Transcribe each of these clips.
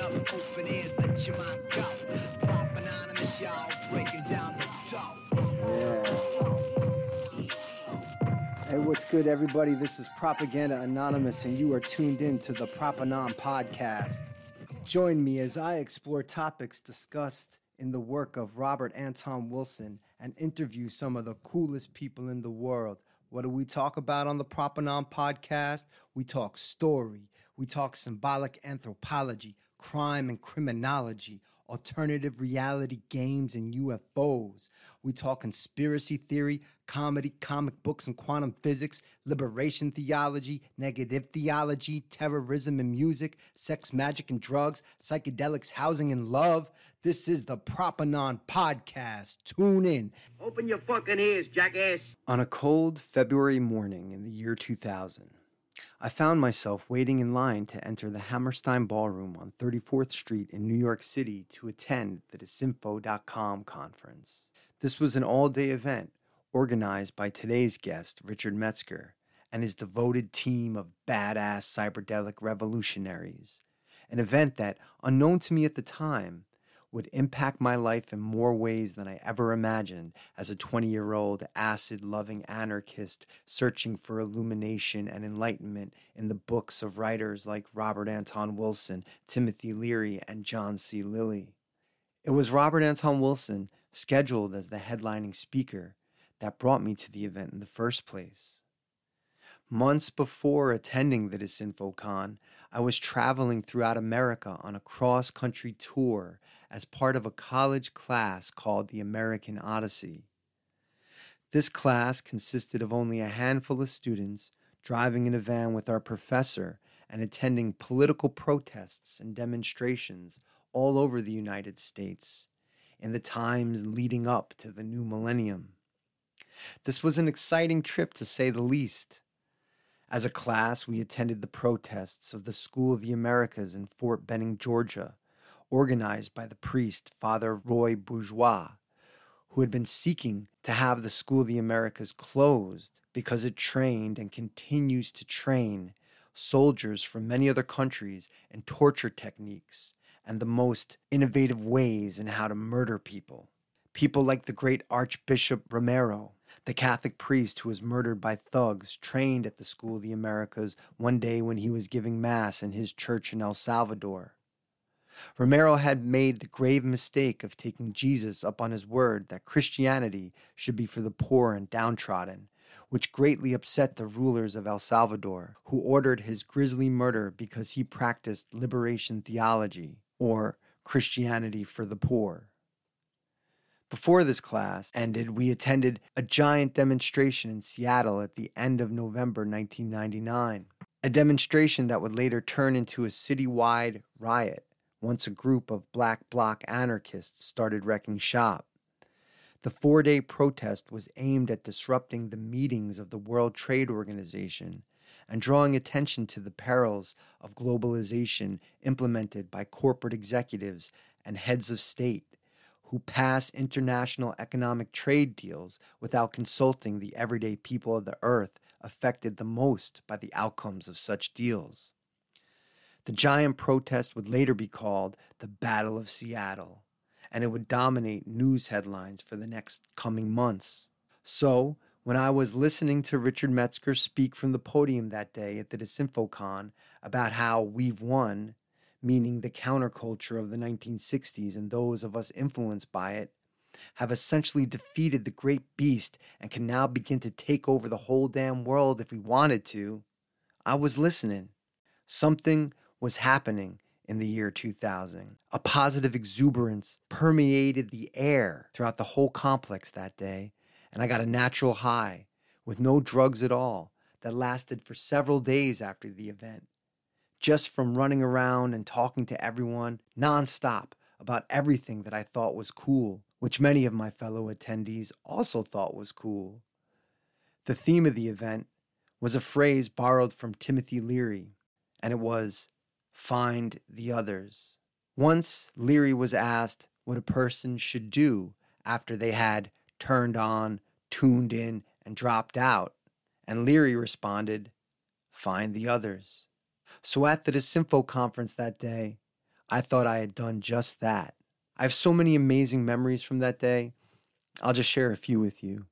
up open ears, let your mind go. Pop anonymous, breaking down the Yeah. Hey, what's good, everybody? This is Propaganda Anonymous, and you are tuned in to the Propanon podcast. Join me as I explore topics discussed in the work of Robert Anton Wilson and interview some of the coolest people in the world. What do we talk about on the Propanon podcast? We talk story, we talk symbolic anthropology, crime and criminology, alternative reality games and UFOs. We talk conspiracy theory, comedy, comic books and quantum physics, liberation theology, negative theology, terrorism and music, sex, magic and drugs, psychedelics, housing and love. This is the Propanon Podcast. Tune in. Open your fucking ears, jackass. On a cold February morning in the year 2000, I found myself waiting in line to enter the Hammerstein Ballroom on 34th Street in New York City to attend the Disinfo.com conference. This was an all day event organized by today's guest, Richard Metzger, and his devoted team of badass cyberdelic revolutionaries. An event that, unknown to me at the time, would impact my life in more ways than I ever imagined as a 20 year old acid loving anarchist searching for illumination and enlightenment in the books of writers like Robert Anton Wilson, Timothy Leary, and John C. Lilly. It was Robert Anton Wilson, scheduled as the headlining speaker, that brought me to the event in the first place. Months before attending the DisinfoCon, I was traveling throughout America on a cross country tour as part of a college class called the American Odyssey. This class consisted of only a handful of students driving in a van with our professor and attending political protests and demonstrations all over the United States in the times leading up to the new millennium. This was an exciting trip to say the least. As a class, we attended the protests of the School of the Americas in Fort Benning, Georgia, organized by the priest Father Roy Bourgeois, who had been seeking to have the School of the Americas closed because it trained and continues to train soldiers from many other countries in torture techniques and the most innovative ways in how to murder people. People like the great Archbishop Romero, the Catholic priest who was murdered by thugs trained at the School of the Americas one day when he was giving Mass in his church in El Salvador. Romero had made the grave mistake of taking Jesus up on his word that Christianity should be for the poor and downtrodden, which greatly upset the rulers of El Salvador, who ordered his grisly murder because he practiced liberation theology, or Christianity for the poor. Before this class ended, we attended a giant demonstration in Seattle at the end of November 1999, a demonstration that would later turn into a citywide riot once a group of black bloc anarchists started wrecking shop. The four day protest was aimed at disrupting the meetings of the World Trade Organization and drawing attention to the perils of globalization implemented by corporate executives and heads of state who pass international economic trade deals without consulting the everyday people of the earth affected the most by the outcomes of such deals. The giant protest would later be called the Battle of Seattle, and it would dominate news headlines for the next coming months. So, when I was listening to Richard Metzger speak from the podium that day at the DisinfoCon about how we've won, meaning the counterculture of the 1960s and those of us influenced by it, have essentially defeated the great beast and can now begin to take over the whole damn world if we wanted to, I was listening. Something was happening in the year 2000. A positive exuberance permeated the air throughout the whole complex that day, and I got a natural high with no drugs at all that lasted for several days after the event. Just from running around and talking to everyone nonstop about everything that I thought was cool, which many of my fellow attendees also thought was cool. The theme of the event was a phrase borrowed from Timothy Leary, and it was find the others. Once Leary was asked what a person should do after they had turned on, tuned in, and dropped out, and Leary responded, find the others. So at the Disinfo conference that day, I thought I had done just that. I have so many amazing memories from that day. I'll just share a few with you.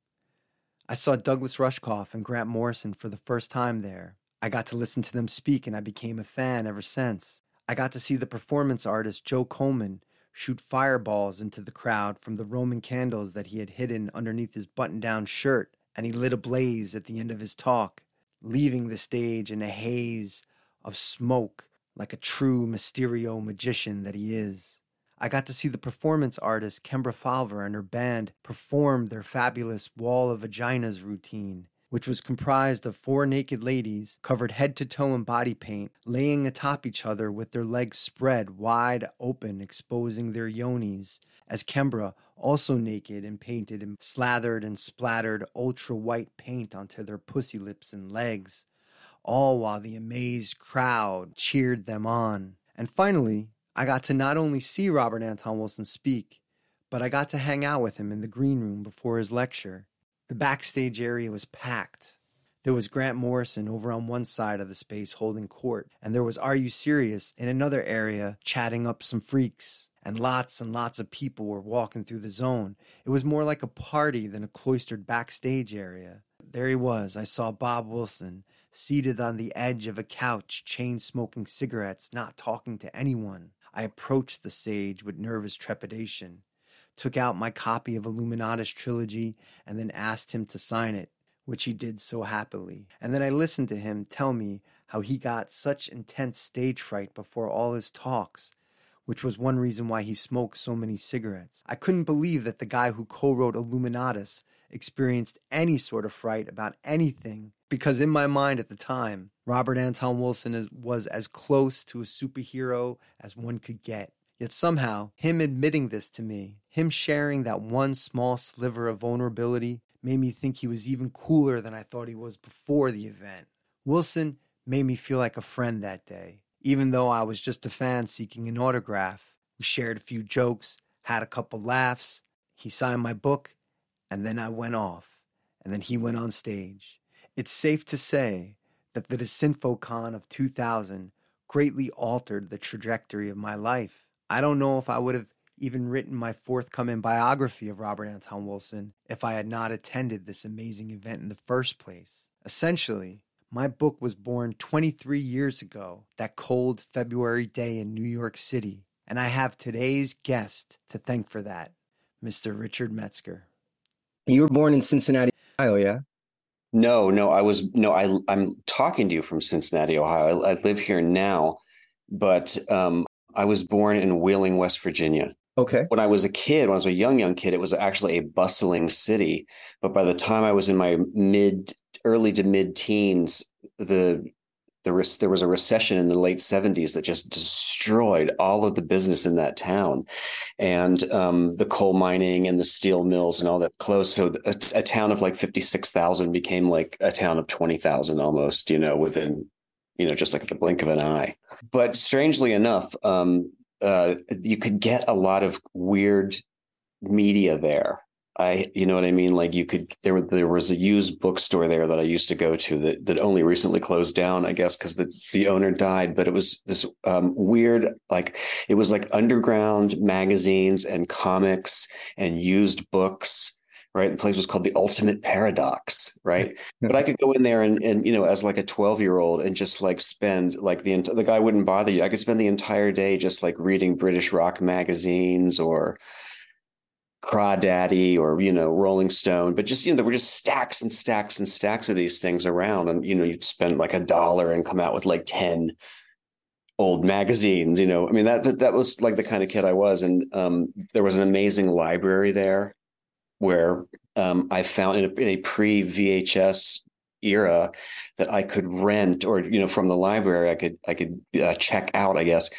I saw Douglas Rushkoff and Grant Morrison for the first time there. I got to listen to them speak and I became a fan ever since. I got to see the performance artist Joe Coleman shoot fireballs into the crowd from the Roman candles that he had hidden underneath his button down shirt, and he lit a blaze at the end of his talk, leaving the stage in a haze of smoke like a true Mysterio magician that he is. I got to see the performance artist Kembra Pfahler and her band perform their fabulous Wall of Vaginas routine, which was comprised of four naked ladies covered head to toe in body paint, laying atop each other with their legs spread wide open, exposing their yonis, as Kembra, also naked and painted and slathered and splattered ultra white paint onto their pussy lips and legs, all while the amazed crowd cheered them on. And finally, I got to not only see Robert Anton Wilson speak, but I got to hang out with him in the green room before his lecture. The backstage area was packed. There was Grant Morrison over on one side of the space holding court, and there was R.U. Sirius in another area chatting up some freaks. And lots and lots of people were walking through the zone. It was more like a party than a cloistered backstage area. There he was. I saw Bob Wilson seated on the edge of a couch, chain smoking cigarettes, not talking to anyone. I approached the sage with nervous trepidation, took out my copy of Illuminatus trilogy, and then asked him to sign it, which he did so happily. And then I listened to him tell me how he got such intense stage fright before all his talks, which was one reason why he smoked so many cigarettes. I couldn't believe that the guy who co wrote Illuminatus experienced any sort of fright about anything because in my mind at the time, Robert Anton Wilson was as close to a superhero as one could get. Yet somehow, him admitting this to me, him sharing that one small sliver of vulnerability, made me think he was even cooler than I thought he was before the event. Wilson made me feel like a friend that day, even though I was just a fan seeking an autograph. We shared a few jokes, had a couple laughs. He signed my book, and then I went off, and then he went on stage. It's safe to say that the DisinfoCon of 2000 greatly altered the trajectory of my life. I don't know if I would have even written my forthcoming biography of Robert Anton Wilson if I had not attended this amazing event in the first place. Essentially, my book was born 23 years ago, that cold February day in New York City, and I have today's guest to thank for that, Mr. Richard Metzger. You were born in Cincinnati, Ohio, yeah? No, no, I was no, I I'm talking to you from Cincinnati, Ohio. I, I live here now, but um, I was born in Wheeling, West Virginia. Okay. When I was a kid, when I was a young young kid, it was actually a bustling city. But by the time I was in my mid, early to mid teens, the the there was a recession in the late 70s that just destroyed all of the business in that town and um, the coal mining and the steel mills and all that closed so a, a town of like 56,000 became like a town of 20,000 almost you know within you know just like the blink of an eye but strangely enough um, uh, you could get a lot of weird media there I, you know what I mean? Like you could, there, there was a used bookstore there that I used to go to that, that only recently closed down, I guess, because the, the owner died, but it was this um, weird, like it was like underground magazines and comics and used books. Right. The place was called the ultimate paradox. Right. but I could go in there and, and, you know, as like a 12 year old and just like spend like the, the guy wouldn't bother you. I could spend the entire day just like reading British rock magazines or, Crawdaddy or you know Rolling Stone, but just you know there were just stacks and stacks and stacks of these things around, and you know you'd spend like a dollar and come out with like ten old magazines. You know, I mean that that was like the kind of kid I was, and um, there was an amazing library there where um, I found in a, in a pre VHS era that I could rent or you know from the library I could I could uh, check out I guess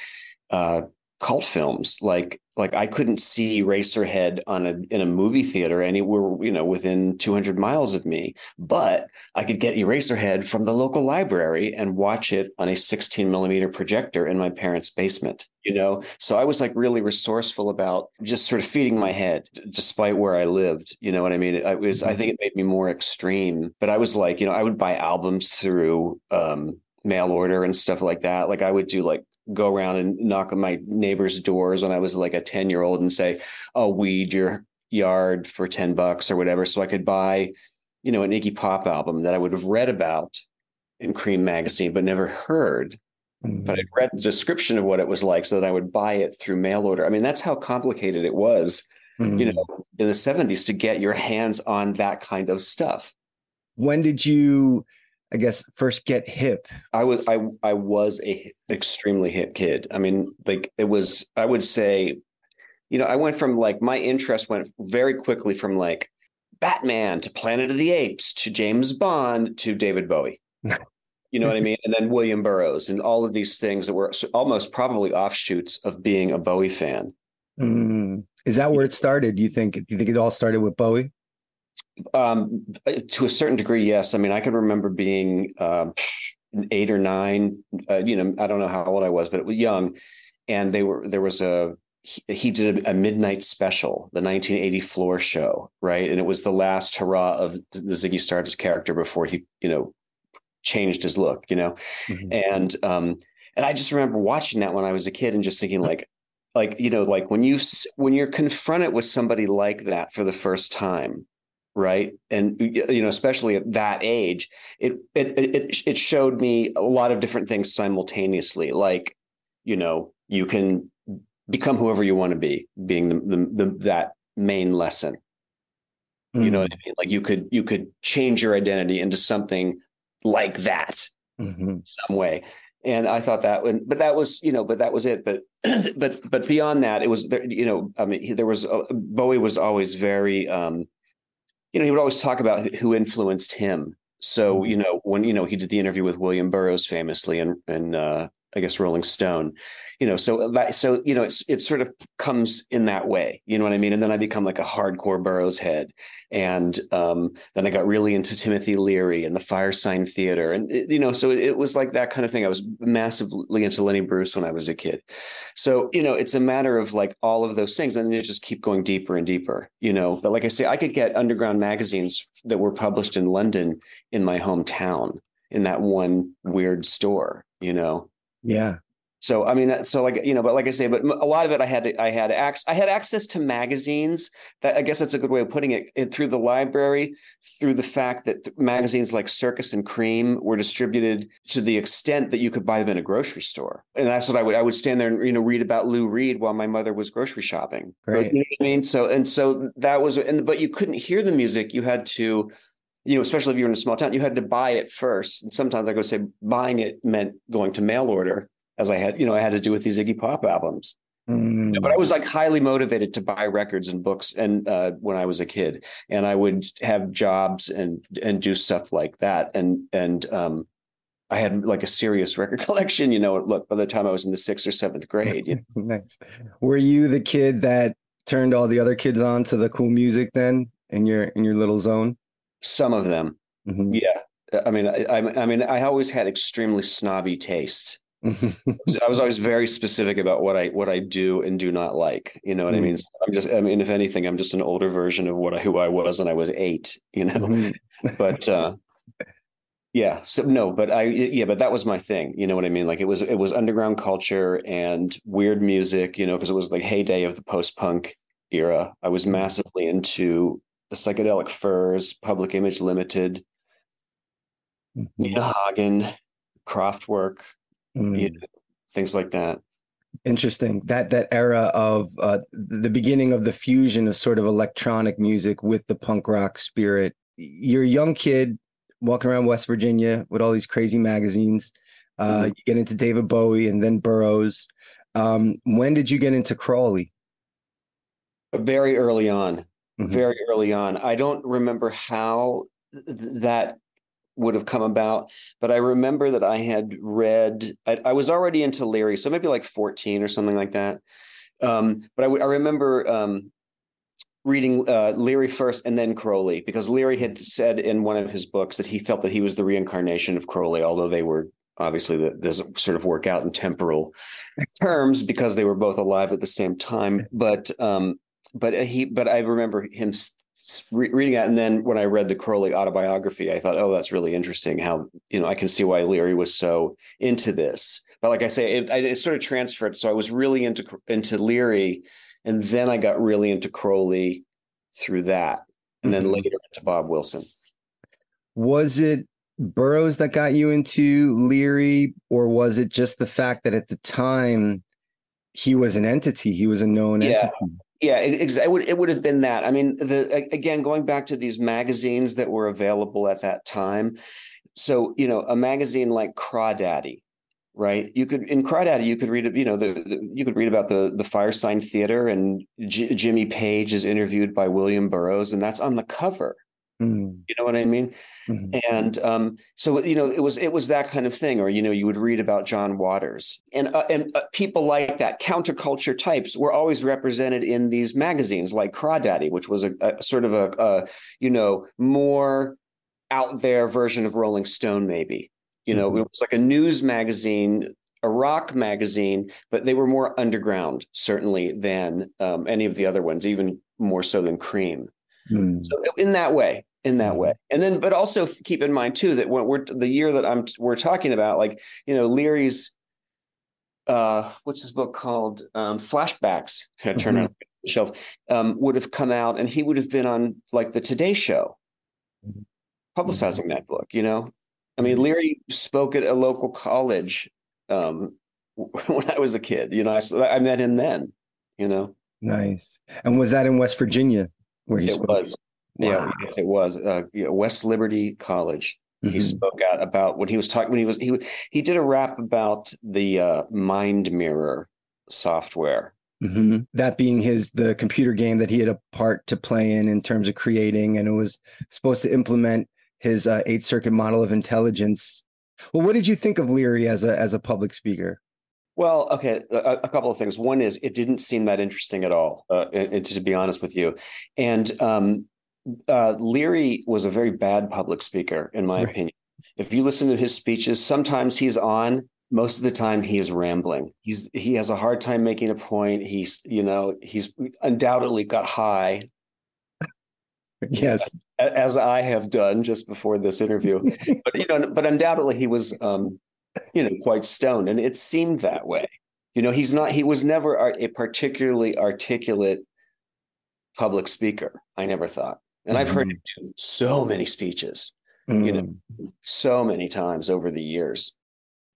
uh, cult films. Like like I couldn't see Eraserhead on a in a movie theater anywhere you know within 200 miles of me. But I could get Eraserhead from the local library and watch it on a 16 millimeter projector in my parents basement you know? So I was like really resourceful about just sort of feeding my head despite where I lived you know what I mean? It, was I mm-hmm. think it made me more extreme but I was like you know I would buy albums through um mail order and stuff like that. Like I would do like go around and knock on my neighbors' doors when I was like a 10 year old and say, I'll weed your yard for 10 bucks or whatever. So I could buy, you know, an Iggy Pop album that I would have read about in Cream magazine, but never heard. But I'd read the description of what it was like so that I would buy it through mail order. I mean, that's how complicated it was, Mhm. you know, in the 70s to get your hands on that kind of stuff. when did you, I guess, first get hip? I was I I was a extremely hip kid. I mean, like it was. I would say, you know, I went from like my interest went very quickly from like Batman to Planet of the Apes to James Bond to David Bowie. You know what I mean? And then William Burroughs and all of these things that were almost probably offshoots of being a Bowie fan. Mm. Is that where it started? Do you think? Do you think it all started with Bowie? Um, to a certain degree, yes. I mean, I can remember being um, eight or nine. Uh, you know, I don't know how old I was, but it was young, and they were there was a he, he did a, midnight special, the 1980 floor show, right? And it was the last hurrah of the Ziggy Stardust character before he, you know, changed his look, you know, Mhm. and um, and I just remember watching that when I was a kid and just thinking like, like you know, like when you when you're confronted with somebody like that for the first time, right? And you know especially at that age it it it it showed me a lot of different things simultaneously. Like you know you can become whoever you want to be being the, the, the that main lesson. You know what i mean? Like you could you could change your identity into something like that Mhm. some way. And i thought that when but that was you know but that was it. But but but beyond that it was there you know i mean there was uh, bowie was always very um you know he would always talk about who influenced him. So you know when you know he did the interview with william burroughs famously and and uh i guess rolling stone you know so that so you know it's it sort of comes in that way you know what i mean and then i become like a hardcore burroughs head and um, then I got really into Timothy Leary and the Firesign Theater, and it- you know, so it, it was like that kind of thing. I was massively into Lenny Bruce when I was a kid, so you know, it's a matter of like all of those things, and you just keep going deeper and deeper, you know. But like I say, I could get underground magazines that were published in London in my hometown in that one weird store, you know. Yeah. So I mean, so like you know, but like I say, but a lot of it, I had to, I had access, I had access to magazines. That I guess that's a good way of putting it. it through the library, through the fact that magazines like Circus and Cream were distributed to the extent that you could buy them in a grocery store, and that's what I would. I would stand there and you know read about Lou Reed while my mother was grocery shopping. Great. You know I mean? So and so that was, and but you couldn't hear the music. You had to you know, especially if you're in a small town, you had to buy it first. And sometimes I go say buying it meant going to mail order, as I had, you know, I had to do with these Iggy Pop albums. Mm. But I was like highly motivated to buy records and books, and uh, when I was a kid, and I would have jobs and and do stuff like that, and and um, I had like a serious record collection. You know, look, by the time I was in the sixth or seventh grade, you know, nice. Were you the kid that turned all the other kids on to the cool music then in your in your little zone? Some of them, Mhm. yeah. I mean, I, I I mean, I always had extremely snobby taste. I was always very specific about what I what I do and do not like. You know what I Mm. mean? So I'm just I mean, if anything, I'm just an older version of what I who I was when I was eight, you know. Mhm. But uh yeah, so no, but I yeah, but that was my thing. You know what I mean? Like it was it was underground culture and weird music, you know, because it was like heyday of the post-punk era. I was massively into the psychedelic furs, public image limited, Nina Hagen, Kraftwerk, Mm. you know, things like that. Interesting. That that era of uh, the beginning of the fusion of sort of electronic music with the punk rock spirit. You're a young kid walking around West Virginia with all these crazy magazines. Uh, Mhm. You get into David Bowie and then Burroughs. Um, when did you get into Crowley? Very early on, Mhm. very early on. I don't remember how th- that would have come about, but I remember that I had read, I, I was already into Leary, so maybe like 14 or something like that. Um, but I remember um, reading uh, Leary first and then Crowley, because Leary had said in one of his books that he felt that he was the reincarnation of Crowley, although they were obviously that doesn't sort of work out in temporal terms because they were both alive at the same time. But um, but he but I remember him re- reading that, and then when I read the Crowley autobiography, I thought, oh, that's really interesting. How you know I can see why Leary was so into this, but like I say, it, it sort of transferred. So I was really into into Leary, and then I got really into Crowley through that, and then Mhm. later into Bob Wilson. Was it Burroughs that got you into Leary, or was it just the fact that at the time he was an entity? He was a known Yeah. entity. Yeah, it, it would it would have been that. I mean, the again going back to these magazines that were available at that time. So you know, a magazine like Crawdaddy, right? You could in Crawdaddy you could read you know the, the you could read about the the Firesign Theater and J- Jimmy Page is interviewed by William Burroughs and that's on the cover. Mm, You know what I mean? Mhm. and um, so you know it was it was that kind of thing or you know you would read about john waters and uh, and uh, people like that counterculture types were always represented in these magazines like crawdaddy which was a, a sort of a, a you know more out there version of rolling stone maybe you know Mhm. it was like a news magazine a rock magazine but they were more underground certainly than um, any of the other ones even more so than cream Mm. so in that way in that Mhm. way and then but also keep in mind too that when we're the year that i'm we're talking about like you know leary's uh what's his book called um flashbacks I turn Mhm. on the shelf um would have come out and he would have been on like the today show Mhm. publicizing that book you know i mean leary spoke at a local college um when i was a kid you know i, I met him then you know Nice. And was that in West Virginia where he it spoke? was yeah yes, it was uh you know, west liberty college he Mhm. spoke out about when he was talking when he was he he did a rap about the uh, mind mirror software Mhm. That being his the computer game that he had a part to play in in terms of creating, and it was supposed to implement his uh, eight circuit model of intelligence. Well, what did you think of Leary as a as a public speaker? well okay a, a couple of things one is it didn't seem that interesting at all uh, and, and to be honest with you and um uh leary was a very bad public speaker in my Right. opinion if you listen to his speeches sometimes he's on most of the time he is rambling he's he has a hard time making a point he's you know he's undoubtedly got high Yes. as I have done just before this interview. but you know, but undoubtedly he was, um, you know, quite stoned, and it seemed that way. You know, he's not. He was never a a particularly articulate public speaker. I never thought, and I've heard him do so many speeches, you know, Mm. so many times over the years.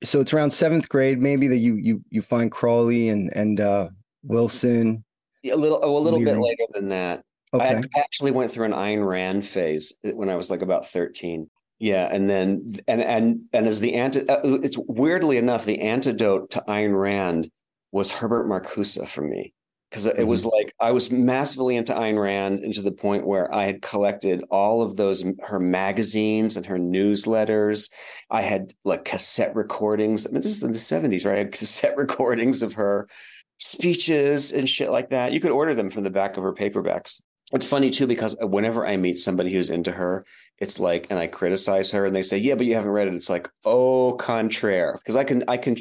So it's around seventh grade, maybe that you you you find Crowley and and uh, Wilson. A little, oh, a little bit later than that. Okay. I actually went through an Ayn Rand phase when I was like about 13. Yeah, and then and and and as the anti, uh, it's weirdly enough, the antidote to Ayn Rand was Herbert Marcuse for me because it was mm-hmm. like I was massively into Ayn Rand, and to the point where I had collected all of those her magazines and her newsletters. I had like cassette recordings. I mean, this is in the 70s, right? I had cassette recordings of her speeches and shit like that. You could order them from the back of her paperbacks. It's funny too because whenever I meet somebody who's into her, it's like, and I criticize her, and they say, "Yeah, but you haven't read it." It's like, "Oh, contraire," because I can, I can,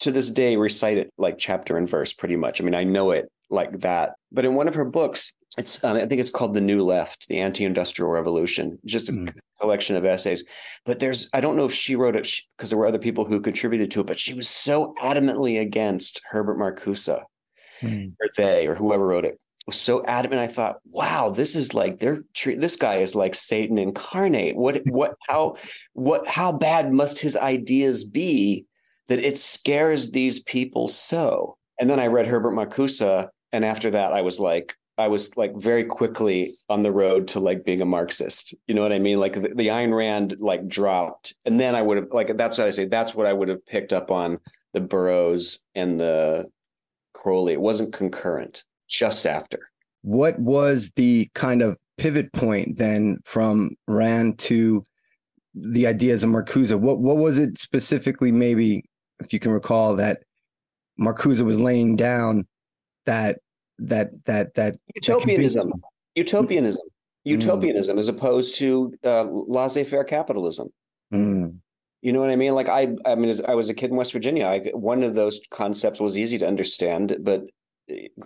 to this day, recite it like chapter and verse, pretty much. I mean, I know it like that. But in one of her books, it's, um, I think it's called "The New Left: The Anti-Industrial Revolution," just a Mm. collection of essays. But there's, I don't know if she wrote it because there were other people who contributed to it, but she was so adamantly against Herbert Marcuse Mm. or they or whoever wrote it was so adamant. I thought, wow, this is like they're treat this guy is like Satan incarnate. What what how what how bad must his ideas be that it scares these people so? And then I read Herbert Marcuse, and after that, I was like, I was like very quickly on the road to like being a Marxist. You know what I mean? Like the, the Ayn Rand like dropped, and then I would have like that's what I say. That's what I would have picked up on the Burroughs and the Crowley. It wasn't concurrent. Just after. What was the kind of pivot point then from Rand to the ideas of Marcuse? What what was it specifically? Maybe if you can recall that Marcuse was laying down that that that that that Utopianism. him. Utopianism. Mm. Utopianism as opposed to uh, laissez-faire capitalism. Mm, You know what I mean? Like I, I mean, as I was a kid in West Virginia. I, one of those concepts was easy to understand, but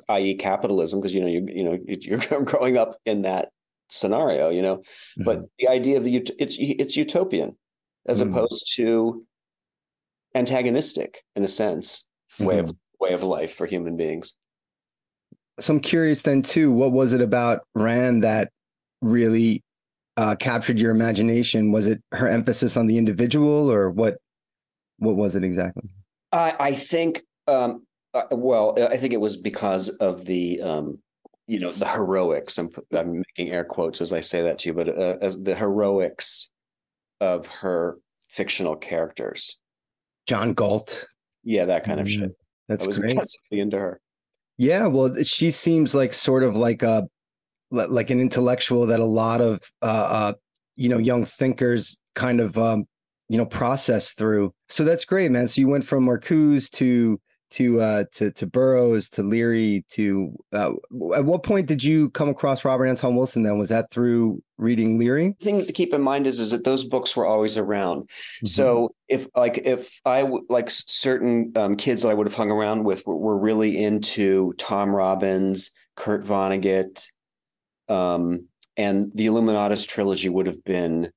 i.e., capitalism, because you know you you know you're growing up in that scenario, you know. But mhm. the idea of the it's it's utopian, as Mm. opposed to antagonistic in a sense way of way of life for human beings. So I'm curious then too, what was it about Rand that really uh, captured your imagination? Was it her emphasis on the individual, or what? What was it exactly? I, I think, um, uh, well, I think it was because of the, um, you know, the heroics. I'm, I'm making air quotes as I say that to you, but uh, as the heroics of her fictional characters. John Galt. Yeah, that kind of Mm, shit. That's I was great. massively into her. Yeah, well, she seems like sort of like a like an intellectual that a lot of uh, uh you know young thinkers kind of um you know process through. So that's great, man. So you went from Marcuse to to uh to to Burroughs to Leary to uh, at what point did you come across Robert Anton Wilson? Then was that through reading Leary? The thing to keep in mind is, is that those books were always around. Mm-hmm. So if like if I w- like certain um, kids that I would have hung around with were, were really into Tom Robbins, Kurt Vonnegut, um, and the Illuminatus trilogy would have been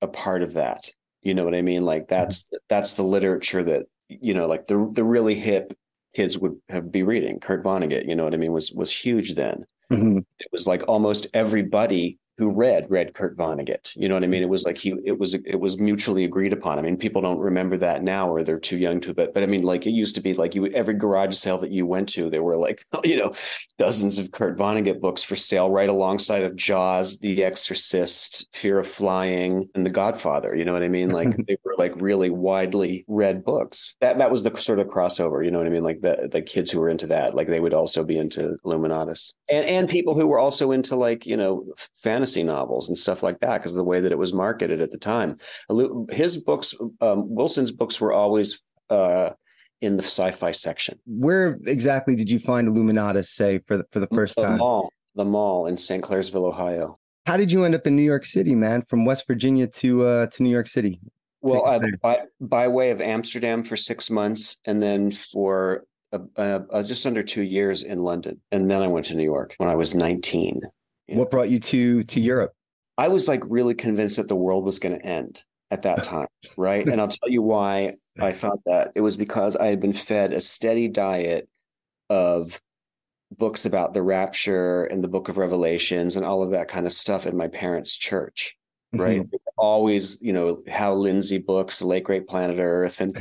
a part of that. You know what I mean? Like that's that's the literature that you know, like the the really hip kids would have be reading. Kurt Vonnegut, you know what I mean, was was huge then Mhm. it was like almost everybody who read read Kurt Vonnegut. You know what I mean? It was like mm-hmm. he it was it was mutually agreed upon. I mean, people don't remember that now or they're too young to, but but I mean, like it used to be like you every garage sale that you went to, there were like, you know, dozens of Kurt Vonnegut books for sale right alongside of Jaws, The Exorcist, Fear of Flying, and The Godfather. You know what I mean? Like they were like really widely read books. That that was the sort of crossover, you know what I mean? Like the the kids who were into that, like they would also be into Illuminatus. And and people who were also into like, you know, fantasy novels and stuff like that because the way that it was marketed at the time. His books, um, Wilson's books were always uh, in the sci-fi section. Where exactly did you find Illuminatus? Say for the, for the first the time. mall, the mall in St. Clairsville, Ohio. How did you end up in New York City, man? From West Virginia to uh to New York City. Well, Take us I, there. by by way of Amsterdam for six months, and then for uh, uh, uh, just under two years in London, and then I went to New York when I was nineteen. Yeah. What brought you to to Europe? I was like really convinced that the world was going to end at that time, right? and I'll tell you why I thought that. It was because I had been fed a steady diet of books about the rapture and the book of revelations and all of that kind of stuff in my parents' church, right? Always, you know, Hal Lindsey books, The Late Great Planet Earth, and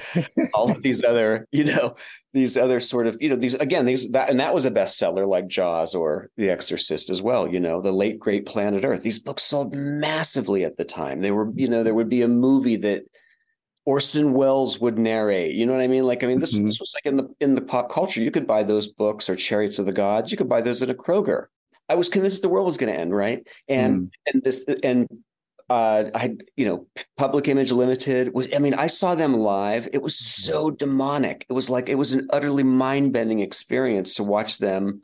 all of these other, you know, these other sort of, you know, these again, these that and that was a bestseller like Jaws or The Exorcist as well, you know, The Late Great Planet Earth. These books sold massively at the time. They were, you know, there would be a movie that Orson Welles would narrate. You know what I mean? Like, I mean, this Mhm. this was like in the in the pop culture. You could buy those books or Chariots of the Gods. You could buy those at a Kroger. I was convinced the world was going to end, right? And and this and uh, I, you know, Public Image Limited was. I mean, I saw them live. It was so demonic. It was like it was an utterly mind bending experience to watch them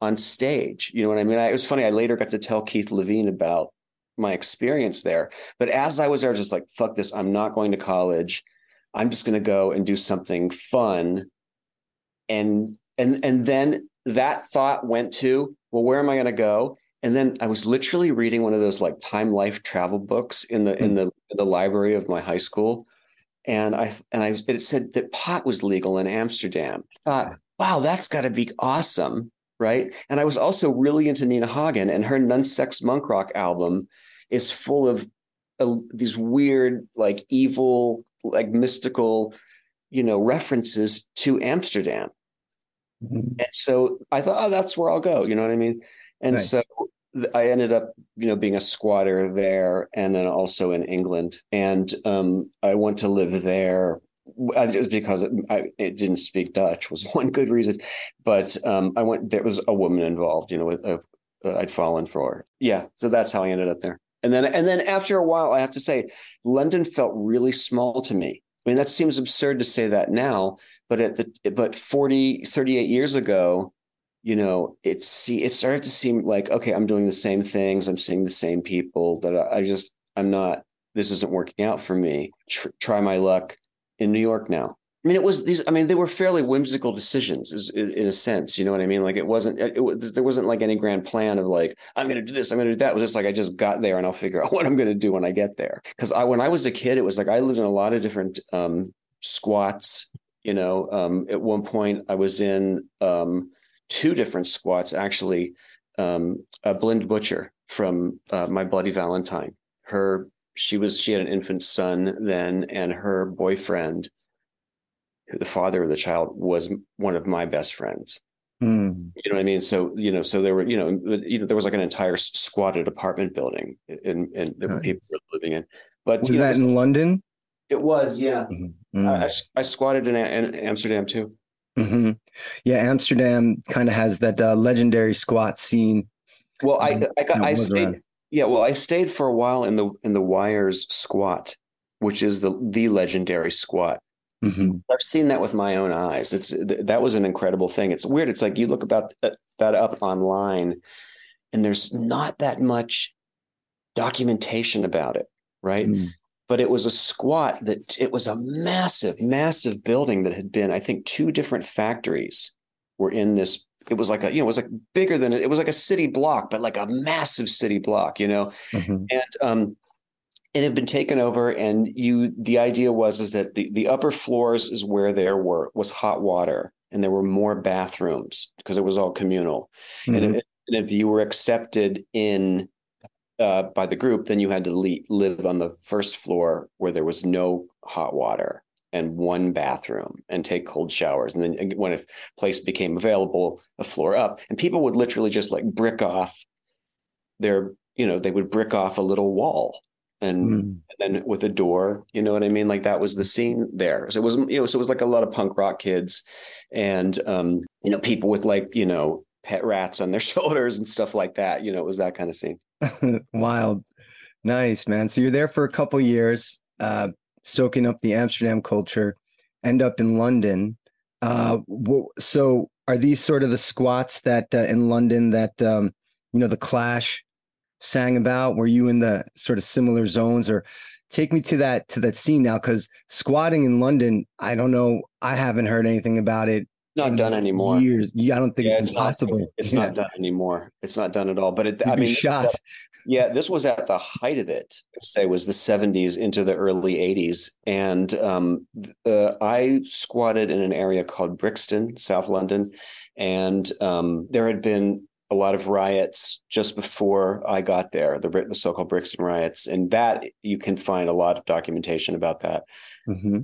on stage. You know what I mean? I, it was funny. I later got to tell Keith Levene about my experience there. But as I was there, I was just like, fuck this. I'm not going to college. I'm just going to go and do something fun. And and and then that thought went to, well, where am I going to go? And then I was literally reading one of those like time life travel books in the in the in the library of my high school. And I and I it said that pot was legal in Amsterdam. I thought, wow, that's got to be awesome, right? And I was also really into Nina Hagen, and her Nun Sex Monk Rock album is full of uh, these weird, like evil, like mystical, you know, references to Amsterdam. Mhm. And so I thought, oh, that's where I'll go. You know what I mean? And Nice. so I ended up, you know, being a squatter there and then also in England. And um, I went to live there uh, just because it, I it didn't speak Dutch was one good reason. But um, I went, there was a woman involved, you know, with a, uh, I'd fallen for. Yeah. So that's how I ended up there. And then, and then after a while, I have to say, London felt really small to me. I mean, that seems absurd to say that now, but at the, but 40, 38 years ago, you know, it's see, it started to seem like, okay, I'm doing the same things. I'm seeing the same people that I, I just, I'm not, this isn't working out for me. Tr- try my luck in New York now. I mean, it was these. I mean, they were fairly whimsical decisions, is, in a sense. You know what I mean? Like, it wasn't. It, was, there wasn't like any grand plan of like, I'm going to do this, I'm going to do that. It was just like I just got there, and I'll figure out what I'm going to do when I get there. Because I, when I was a kid, it was like I lived in a lot of different um, squats. You know, um, at one point I was in um, two different squats actually. Um, a Bilinda Butcher from uh, My Bloody Valentine. Her she was she had an infant son then, and her boyfriend, the father of the child, was one of my best friends. Mm. You know what I mean? So you know, so there were you know, you know, there was like an entire squatted apartment building, and and were Nice. people living in. But Was know, that in London? it was yeah. Mhm. I, I, I squatted in, in Amsterdam too. Hmm Yeah, Amsterdam kind of has that uh, legendary squat scene. Well, I Mhm. I, got, I stayed. around. Yeah, well, I stayed for a while in the in the Wyers squat, which is the the legendary squat. Mhm. I've seen that with my own eyes. It's th- that was an incredible thing. It's weird. It's like you look about that, that up online, and there's not that much documentation about it, right? Mm. But it was a squat that it was a massive, massive building that had been, I think, two different factories were in this. It was like a, you know, it was like bigger than it was like a city block, but like a massive city block, you know Mhm. and um it had been taken over and you the idea was is that the, the upper floors is where there were was hot water and there were more bathrooms because it was all communal Mhm. and, if, and if you were accepted in uh, by the group then you had to le- live on the first floor where there was no hot water and one bathroom and take cold showers. And then when a place became available a floor up. And people would literally just like brick off their you know they would brick off a little wall and Mm. and then with a door you know what i mean? Like that was the scene there. So it was you know so it was like a lot of punk rock kids and um you know people with like you know pet rats on their shoulders and stuff like that you know it was that kind of scene Wild. Nice, man. So you're there for a couple years, uh, soaking up the Amsterdam culture, end up in London. Uh, so are these sort of the squats that uh, in London that, um, you know, the Clash sang about? Were you in the sort of similar zones or take me to that, to that scene now? Cause squatting in London, I don't know. I haven't heard anything about it. Not done anymore Years. Yeah. I don't think Yeah, it's, not- impossible. it's Yeah. not done anymore it's not done at all but it i mean shot. at- yeah this was at the height of it say was the 70s into the early 80s and um, uh, i squatted in an area called brixton south london and um, there had been a lot of riots just before i got there the, the so-called brixton riots and that you can find a lot of documentation about that Mhm.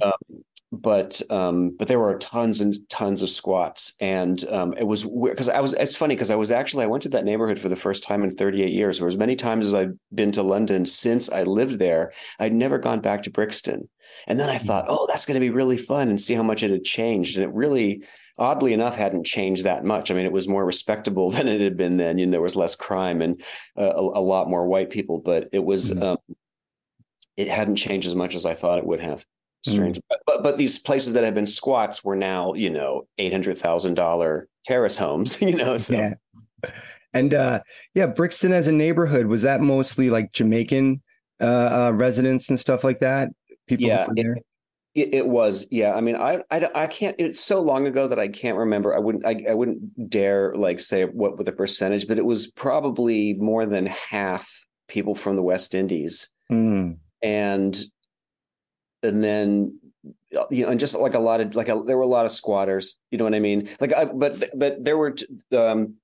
But um but there were tons and tons of squats. And um it was because i was it's funny because i was actually i went to that neighborhood for the first time in 38 years. Or as many times as i've been to london since i lived there i'd never gone back to brixton. And then i thought oh that's going to be really fun and see how much it had changed. And it really oddly enough hadn't changed that much. I mean it was more respectable than it had been then you know there was less crime and uh, a, a lot more white people. But it was Mhm. um it hadn't changed as much as i thought it would have strange. But, but but these places that have been squats were now you know eight hundred thousand dollar terrace homes. You know, so Yeah. And uh yeah, Brixton as a neighborhood, was that mostly like Jamaican uh, uh residents and stuff like that? People Yeah, there? it, it was. Yeah, I mean, I, I I can't. It's so long ago that I can't remember. I wouldn't I, I wouldn't dare like say what with the percentage, but it was probably more than half people from the West Indies, Mm, and and then you know, and just like a lot of like a, there were a lot of squatters. You know what I mean? Like, I, but but there were um,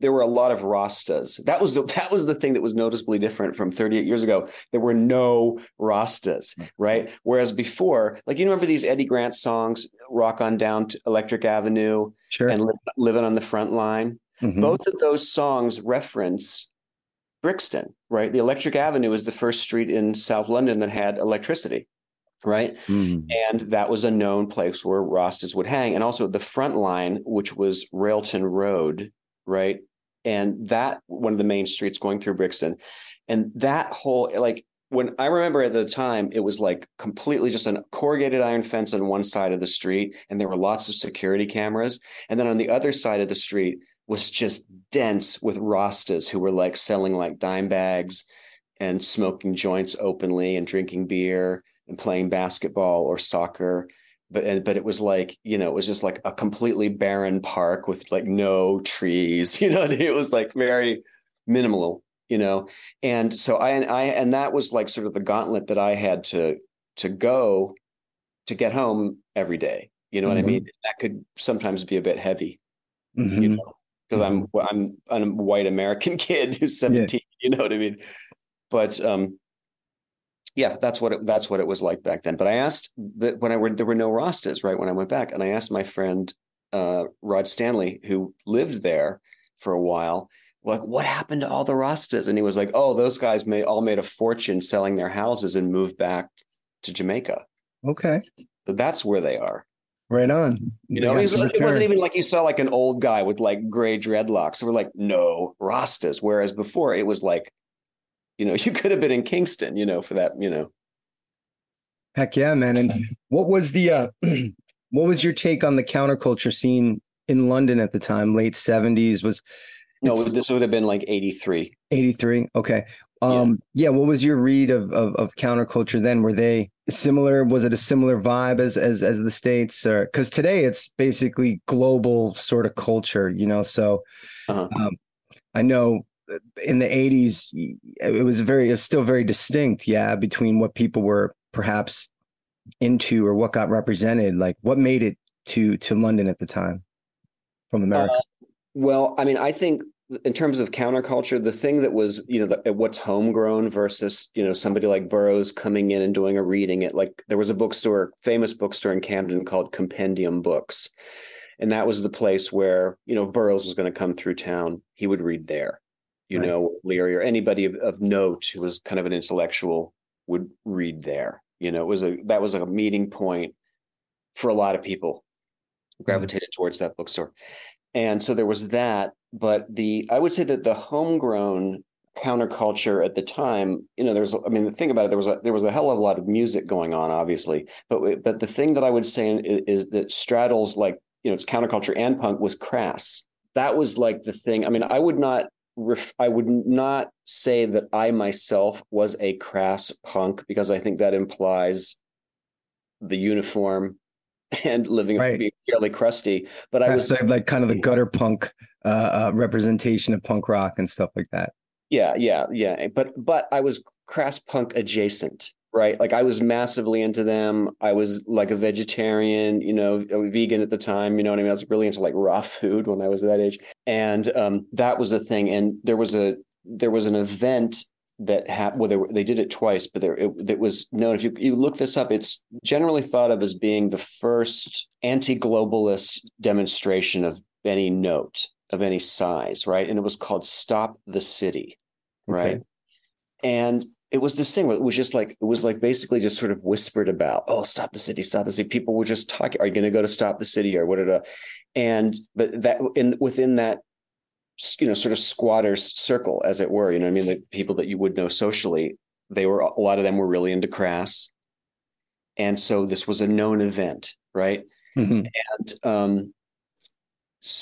there were a lot of rastas. That was the that was the thing that was noticeably different from 38 years ago. There were no rastas, right? Whereas before, like you remember these Eddie Grant songs, "Rock on Down to Electric Avenue" sure. and Li- "Living on the Front Line." Mhm. Both of those songs reference Brixton, right? The Electric Avenue is the first street in South London that had electricity, right? Mm, And that was a known place where Rastas would hang. And also the front line, which was Railton Road, right? And that one of the main streets going through Brixton. And that whole like when I remember at the time, it was like completely just a corrugated iron fence on one side of the street, and there were lots of security cameras. And then on the other side of the street was just dense with Rastas who were like selling like dime bags and smoking joints openly and drinking beer and playing basketball or soccer but but it was like you know it was just like a completely barren park with like no trees you know it was like very minimal you know and so i and i and that was like sort of the gauntlet that i had to to go to get home every day. You know what Mhm. I mean? That could sometimes be a bit heavy, you Mhm. know, because I'm I'm I'm a white American kid who's 17. You know what I mean? But um, yeah, that's what it, that's what it was like back then. But I asked that when I were there were no Rastas right when I went back, and I asked my friend uh, Rod Stanley who lived there for a while, like what happened to all the Rastas? And he was like, oh, those guys made all made a fortune selling their houses and moved back to Jamaica. Okay. So that's where they are. Right on. You They know, got it, was, some it wasn't even like you saw like an old guy with like gray dreadlocks. So we're like, no, Rastas. Whereas before it was like, you know, you could have been in Kingston, you know, for that, you know. Heck yeah, man. And what was the uh what was your take on the counterculture scene in London at the time? Late 70s was No, this would have been like 83. 83. Okay. Um yeah. what was your read of, of of counterculture then? Were they similar? Was it a similar vibe as as as the States? Or because today it's basically global sort of culture, you know. So Uh-huh. um I know in the 80s it was very it was still very distinct, yeah, between what people were perhaps into or what got represented. Like what made it to to London at the time from America? Uh, well, I mean, I think in terms of counterculture, the thing that was, you know, the, what's homegrown versus, you know, somebody like Burroughs coming in and doing a reading it. Like there was a bookstore, famous bookstore in Camden called Compendium Books. And that was the place where, you know, Burroughs was going to come through town, he would read there. You Right. know, Leary or anybody of, of note who was kind of an intellectual would read there. You know, it was a that was a meeting point for a lot of people mm-hmm. gravitated towards that bookstore. And so there was that, but the I would say that the homegrown counterculture at the time, you know, there's I mean, the thing about it, there was a there was a hell of a lot of music going on, obviously, but but the thing that I would say is, is that straddles like you know it's counterculture and punk was crass. That was like the thing. I mean, I would not ref, I would not say that I myself was a crass punk because I think that implies the uniform and living Right. being fairly crusty. But I was like, like kind of the gutter punk uh, uh, representation of punk rock and stuff like that. Yeah, yeah, yeah. But but I was crass punk adjacent, right? Like I was massively into them. I was like a vegetarian, you know, a vegan at the time. You know what I mean? I was really into like raw food when I was that age, and um, that was the thing. And there was a there was an event that happened. Well, they were, they did it twice, but there it, it was known. If you you look this up, it's generally thought of as being the first anti-globalist demonstration of any note of any size, right? And it was called "Stop the City." right? Okay. And it was this thing where it was just like it was like basically just sort of whispered about, oh, stop the city, stop the city. People were just talking, are you going to go to stop the city or what? Are and but that in within that you know sort of squatters circle, as it were, you know, what I mean, the people that you would know socially, they were a lot of them were really into crass, and so this was a known event, right? Mhm. and um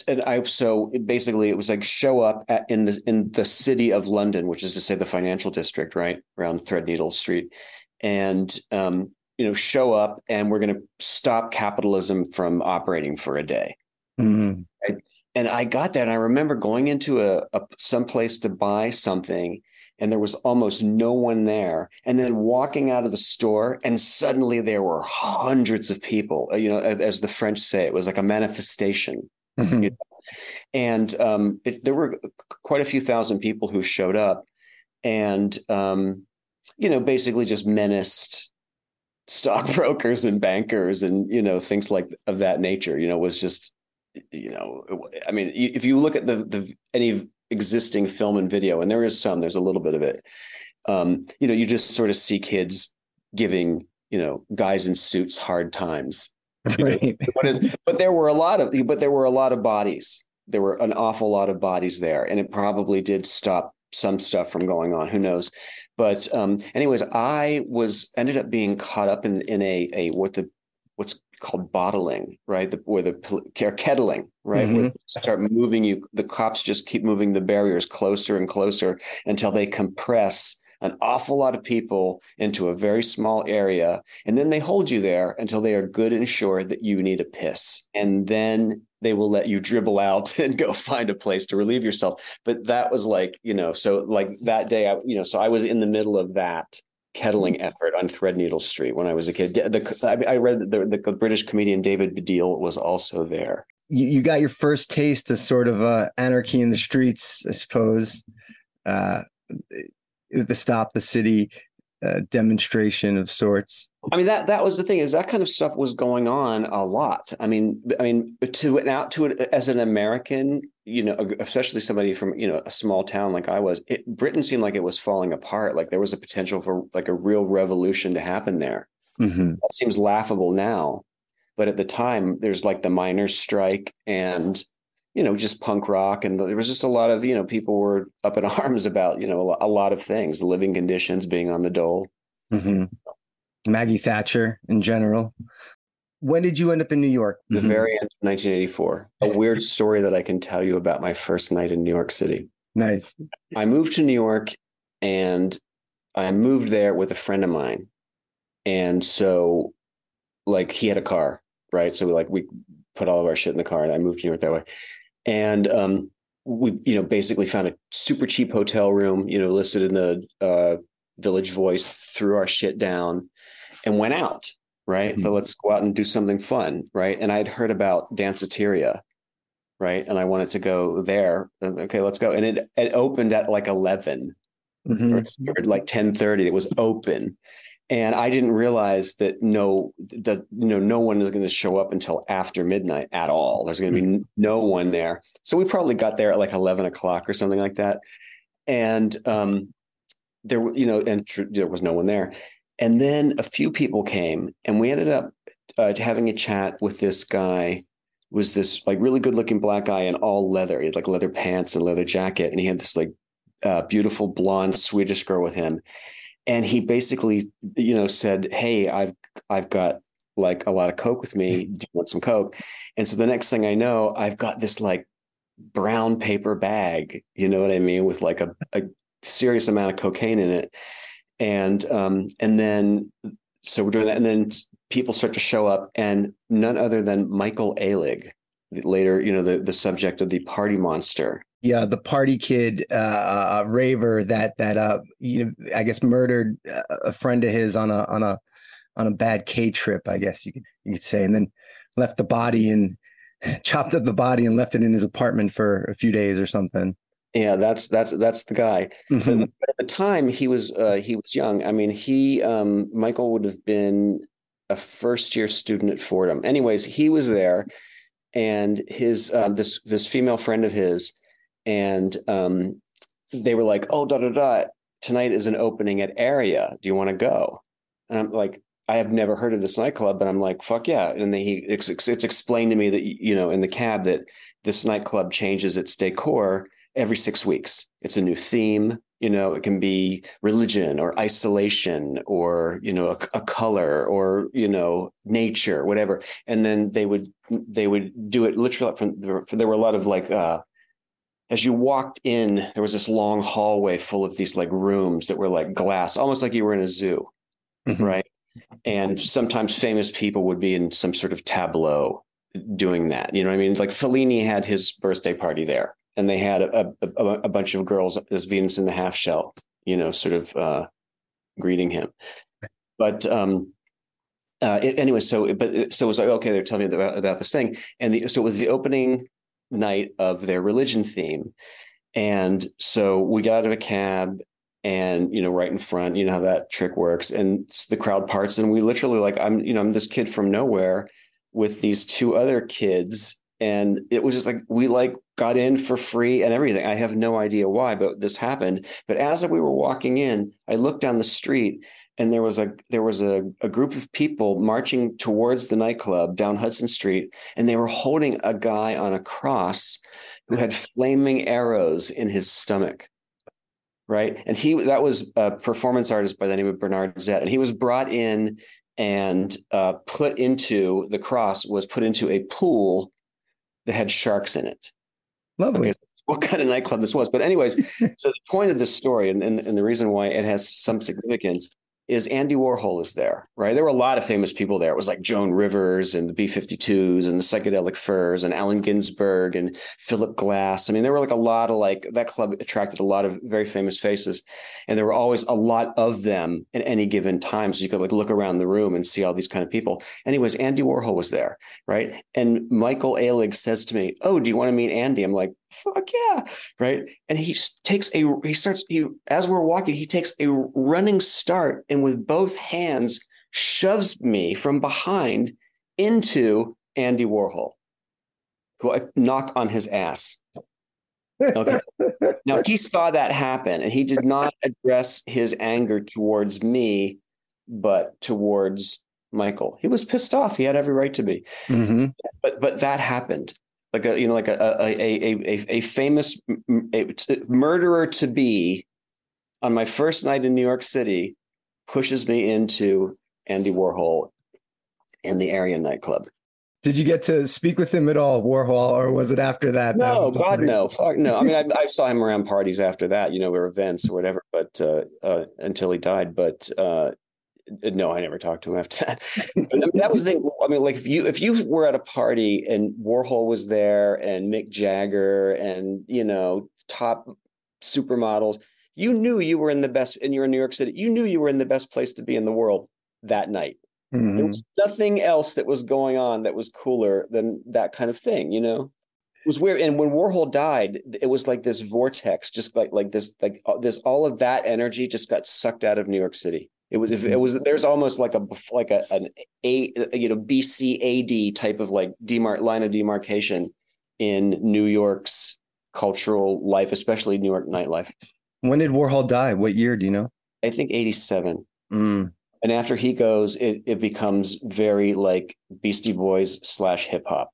and I so basically it was like show up at, in the in the city of London, which is to say the financial district, right around Threadneedle Street, and um, you know show up and we're going to stop capitalism from operating for a day. Mhm. And I got that. And I remember going into a, a some place to buy something, and there was almost no one there. And then walking out of the store, and suddenly there were hundreds of people. uh, You know, as the French say, it was like a manifestation. Mhm. And um, it, there were quite a few thousand people who showed up, and um, you know, basically just menaced stockbrokers and bankers, and you know, things like of that nature. You know, was just you know, I mean, if you look at the the any existing film and video, and there is some, there's a little bit of it. Um, you know, you just sort of see kids giving you know guys in suits hard times. You know, Right. is, but there were a lot of but there were a lot of bodies. There were an awful lot of bodies there, and it probably did stop some stuff from going on. Who knows? But um, anyways, I was ended up being caught up in in a a what the what's called bottling, right? The, where the or kettling, right? Where they start moving you. The cops just keep moving the barriers closer and closer until they compress an awful lot of people into a very small area, and then they hold you there until they are good and sure that you need a piss, and then they will let you dribble out and go find a place to relieve yourself. But that was like, you know, so like that day, I, you know, so I was in the middle of that kettling effort on Threadneedle Street when I was a kid. The, I, read the, the British comedian David Baddiel was also there. You, you got your first taste of sort of uh, anarchy in the streets, I suppose. Uh, the stop the city uh, demonstration of sorts. I mean that that was the thing is that kind of stuff was going on a lot. I mean, I mean to out to it as an American, you know, especially somebody from you know a small town like I was, it, Britain seemed like it was falling apart. Like there was a potential for like a real revolution to happen there. Mm-hmm. That seems laughable now, but at the time, there's like the miners' strike and you know just punk rock and there was just a lot of you know people were up in arms about you know a lot of things living conditions being on the dole. Mm-hmm. maggie thatcher in general. When did you end up in new york? The mm-hmm. very end of 1984 a weird story that i can tell you about my first night in new york city. Nice. I moved to new york and i moved there with a friend of mine. And so like he had a car right? So we like we put all of our shit in the car and i moved to new york that way and um, we you know basically found a super cheap hotel room you know listed in the uh, village voice threw our shit down and went out right? Mm-hmm. so let's go out and do something fun right? And i'd heard about danceteria right? And i wanted to go there. Okay let's go. And it it opened at like 11 mm-hmm. or, like 10 30 it was open and I didn't realize that no that you know no one is going to show up until after midnight at all. There's going to be mm-hmm. no one there, so we probably got there at like eleven o'clock or something like that, and um, there you know and tr- there was no one there, and then a few people came, and we ended up uh, having a chat with this guy. Was this like really good looking black guy in all leather? He had like leather pants and leather jacket, and he had this like uh, beautiful blonde Swedish girl with him and he basically you know said hey i've i've got like a lot of coke with me. Do you want some coke? And so the next thing i know i've got this like brown paper bag you know what i mean with like a, a serious amount of cocaine in it. And um and then so we're doing that. And then people start to show up and none other than michael Alig, later you know the the subject of the party monster yeah, the party kid, uh, uh, raver that that uh, you know, I guess murdered a friend of his on a on a on a bad K trip, I guess you could you could say, and then left the body and chopped up the body and left it in his apartment for a few days or something. Yeah, that's that's that's the guy. Mm-hmm. But at the time, he was uh, he was young. I mean, he um, Michael would have been a first year student at Fordham. Anyways, he was there, and his um, this this female friend of his and um, they were like, "Oh, da da da! Tonight is an opening at Area. Do you want to go?" And I'm like, "I have never heard of this nightclub," but I'm like, "Fuck yeah!" And then he it's, it's explained to me that you know in the cab that this nightclub changes its decor every six weeks. It's a new theme. You know, it can be religion or isolation or you know a, a color or you know nature, whatever. And then they would they would do it literally from there There were a lot of like uh, as you walked in, there was this long hallway full of these like rooms that were like glass, almost like you were in a zoo, mm-hmm. right? And sometimes famous people would be in some sort of tableau doing that. You know what I mean? Like Fellini had his birthday party there, and they had a, a, a bunch of girls as Venus in the half shell, you know, sort of uh, greeting him. But um, uh, it, anyway, so but so it was like okay, they're telling me about, about this thing, and the, so it was the opening night of their religion theme. And so we got out of a cab and you know right in front you know how that trick works and the crowd parts and we literally like i'm you know i'm this kid from nowhere with these two other kids and it was just like we like got in for free and everything i have no idea why but this happened but as we were walking in i looked down the street and there was a there was a, a group of people marching towards the nightclub down Hudson Street, and they were holding a guy on a cross who had flaming arrows in his stomach. Right. And he that was a performance artist by the name of Bernard Zett. And he was brought in and uh, put into the cross was put into a pool that had sharks in it. Lovely. Okay, what kind of nightclub this was. But anyways, so the point of this story and, and, and the reason why it has some significance is Andy Warhol is there, right? There were a lot of famous people there. It was like Joan Rivers and the B-52s and the Psychedelic Furs and Allen Ginsberg and Philip Glass. I mean, there were like a lot of like that club attracted a lot of very famous faces, and there were always a lot of them at any given time. So you could like look around the room and see all these kind of people. Anyways, Andy Warhol was there, right? And Michael Alig says to me, "Oh, do you want to meet Andy?" I'm like, "Fuck yeah!" Right? And he takes a he starts he as we're walking, he takes a running start and with both hands shoves me from behind into Andy Warhol, who I knock on his ass. Okay. now he saw that happen and he did not address his anger towards me, but towards Michael. He was pissed off. He had every right to be. hmm But but that happened. Like a you know like a a a a, a famous a, murderer to be on my first night in New York City pushes me into Andy Warhol in the Area nightclub. Did you get to speak with him at all, Warhol, or was it after that? that No, just God, like- no, fuck no. I mean, I, I saw him around parties after that, you know, or events or whatever, but uh, uh, until he died. But uh, no, I never talked to him after that. But, I mean, that was the thing. I mean, like if you if you were at a party and Warhol was there and Mick Jagger and you know top supermodels, you knew you were in the best. And you're in New York City. You knew you were in the best place to be in the world that night. There Mhm. was nothing else that was going on that was cooler than that kind of thing, you know? It was weird. And when Warhol died, it was like this vortex, just like like this, like uh, this, all of that energy just got sucked out of New York City. It was, it was, there's almost like a, like a, an a, you know, BCAD type of like demar line of demarcation in New York's cultural life, especially New York nightlife. When did Warhol die? What year? Do you know? I think 87. Mm. And after he goes, it, it becomes very like Beastie Boys slash hip hop.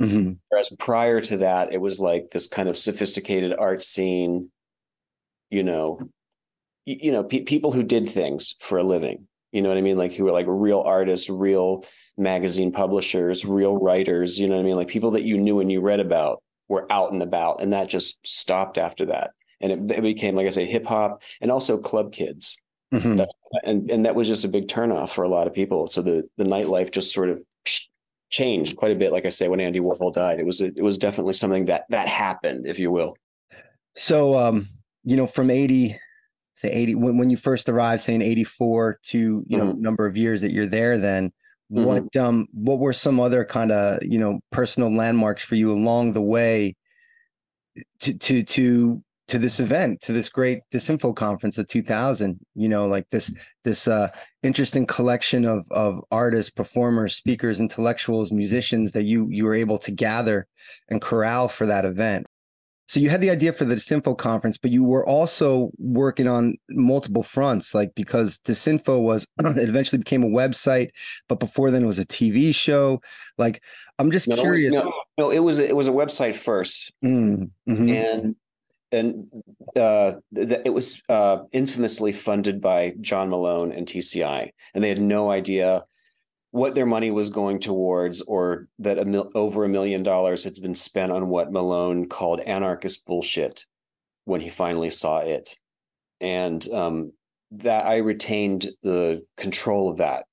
Mhm. Whereas prior to that, it was like this kind of sophisticated art scene, you know, you know, pe- people who did things for a living. You know what I mean? Like who were like real artists, real magazine publishers, real writers. You know what I mean? Like people that you knew and you read about were out and about, and that just stopped after that. And it, it became, like I say, hip hop and also club kids Mhm. That- and and that was just a big turnoff for a lot of people. So the the nightlife just sort of changed quite a bit. Like I say, when Andy Warhol died, it was a, it was definitely something that that happened, if you will. So, um, you know, from 80, say 80, when, when you first arrived, saying 84 to, you know, number of years that you're there, then what, um, what were some other kind of, you know, personal landmarks for you along the way to, to, to, to this event, to this great Disinfo conference of 2000, you know, like this, this, uh, interesting collection of, of artists, performers, speakers, intellectuals, musicians that you, you were able to gather and corral for that event. So you had the idea for the Disinfo conference, but you were also working on multiple fronts, like because Disinfo was it eventually became a website, but before then it was a TV show. Like I'm just No, curious. No, no, it was it was a website first, Mm, mhm. and and uh, th- it was uh, infamously funded by John Malone and TCI, and they had no idea what their money was going towards, or that a mil- over a million dollars had been spent on what Malone called anarchist bullshit when he finally saw it, and um, that I retained the control of that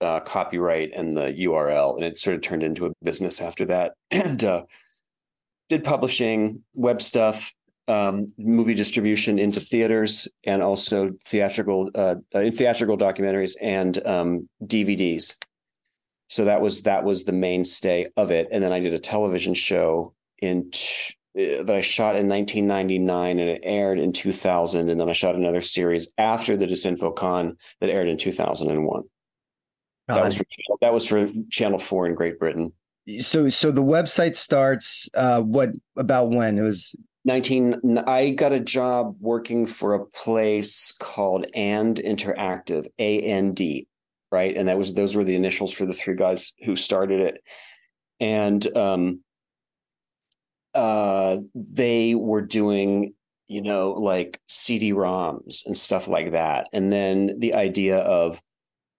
uh, copyright and the URL, and it sort of turned into a business after that, and uh, did publishing, web stuff, um, movie distribution into theaters, and also theatrical uh, in theatrical documentaries and um, DVDs. So that was that was the mainstay of it, and then I did a television show in. T- uh, that I shot in 1999 and it aired in 2000, and then I shot another series after the DisinfoCon that aired in 2001. That was for that was for Channel Four in Great Britain. so so the website starts uh what about when it was 19 I got a job working for a place called And Interactive, A N D, right? And that was those were the initials for the three guys who started it. And um uh they were doing you know like CD-ROMs and stuff like that. And then the idea of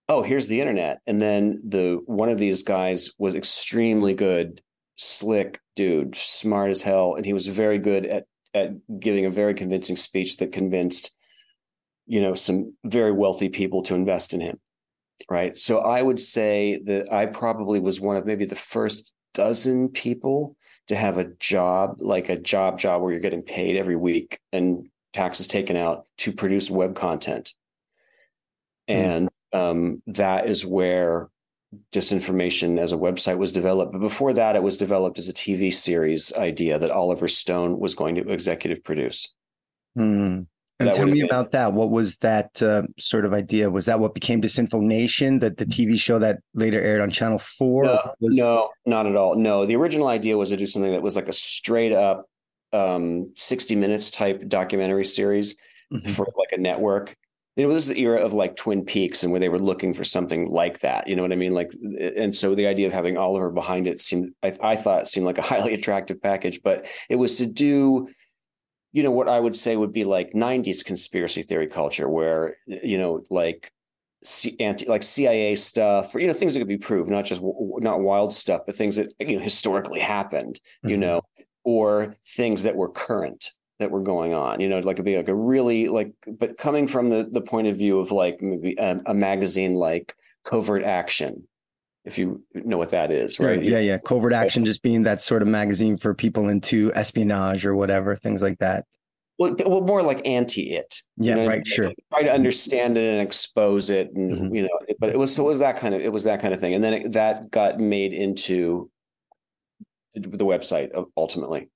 oh, here's the internet. And then the one of these guys was extremely good, slick dude, smart as hell, and he was very good at at giving a very convincing speech that convinced you know some very wealthy people to invest in him right? So i would say that i probably was one of maybe the first dozen people to have a job like a job job where you're getting paid every week and taxes taken out to produce web content. And um, that is where disinformation as a website was developed but before that it was developed as a tv series idea that oliver stone was going to executive produce Hmm. And That tell me been- about that. What was that uh, sort of idea? Was that what became Disinfo Nation, that the TV show that later aired on Channel Four? No, was, no, not at all. No, the original idea was to do something that was like a straight up um 60 minutes type documentary series Mhm. for like a network. It was the era of like Twin Peaks and where they were looking for something like that. You know what I mean? Like, and so the idea of having Oliver behind it seemed, I, I thought seemed like a highly attractive package, but it was to do, you know, what I would say would be like 90s conspiracy theory culture where, you know, like, C- anti like CIA stuff, or you know things that could be proved, not just w- not wild stuff, but things that you know historically happened, you Mhm. know, or things that were current that were going on. You know, like it'd be like a really like, but coming from the the point of view of like maybe a, a magazine like Covert Action, if you know what that is, right? Yeah, yeah. Covert Action just being that sort of magazine for people into espionage or whatever, things like that. Well, well more like anti it. Yeah, know, right, sure. Try to understand it and expose it, and Mhm. you know, but it was so it was that kind of it was that kind of thing, and then it, that got made into the website ultimately.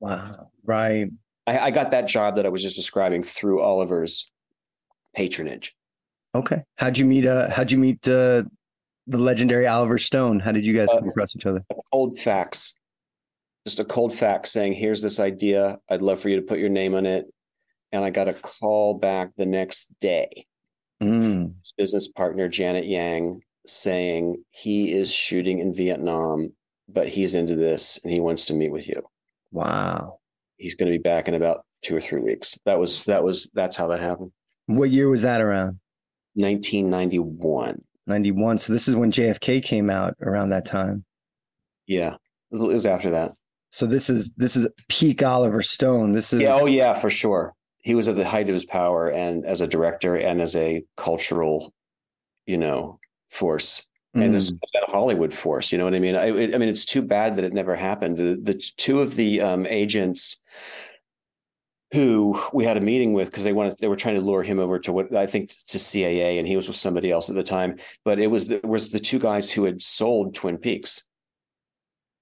Wow. Right. I, I got that job that I was just describing through Oliver's patronage. Okay. How'd you meet uh how'd you meet uh the legendary Oliver Stone? How did you guys Uh, come across each other? Cold fax, just a cold fax saying, "Here's this idea. I'd love for you to put your name on it." And I got a call back the next day. Mm. his business partner Janet Yang saying he is shooting in Vietnam, but he's into this and he wants to meet with you. Wow. He's going to be back in about two or three weeks. That was that was that's how that happened. What year was that around? 1991. 91. So this is when JFK came out around that time. Yeah, it was, after that. So this is this is peak Oliver Stone. This is Yeah, oh yeah, for sure. He was at the height of his power, and as a director, and as a cultural, you know, force. and Mm. as a Hollywood force. You know what I mean? I, I mean, it's too bad that it never happened. The, the two of the um, agents who we had a meeting with because they wanted they were trying to lure him over to what I think to CAA, and he was with somebody else at the time. But it was the, was the two guys who had sold Twin Peaks,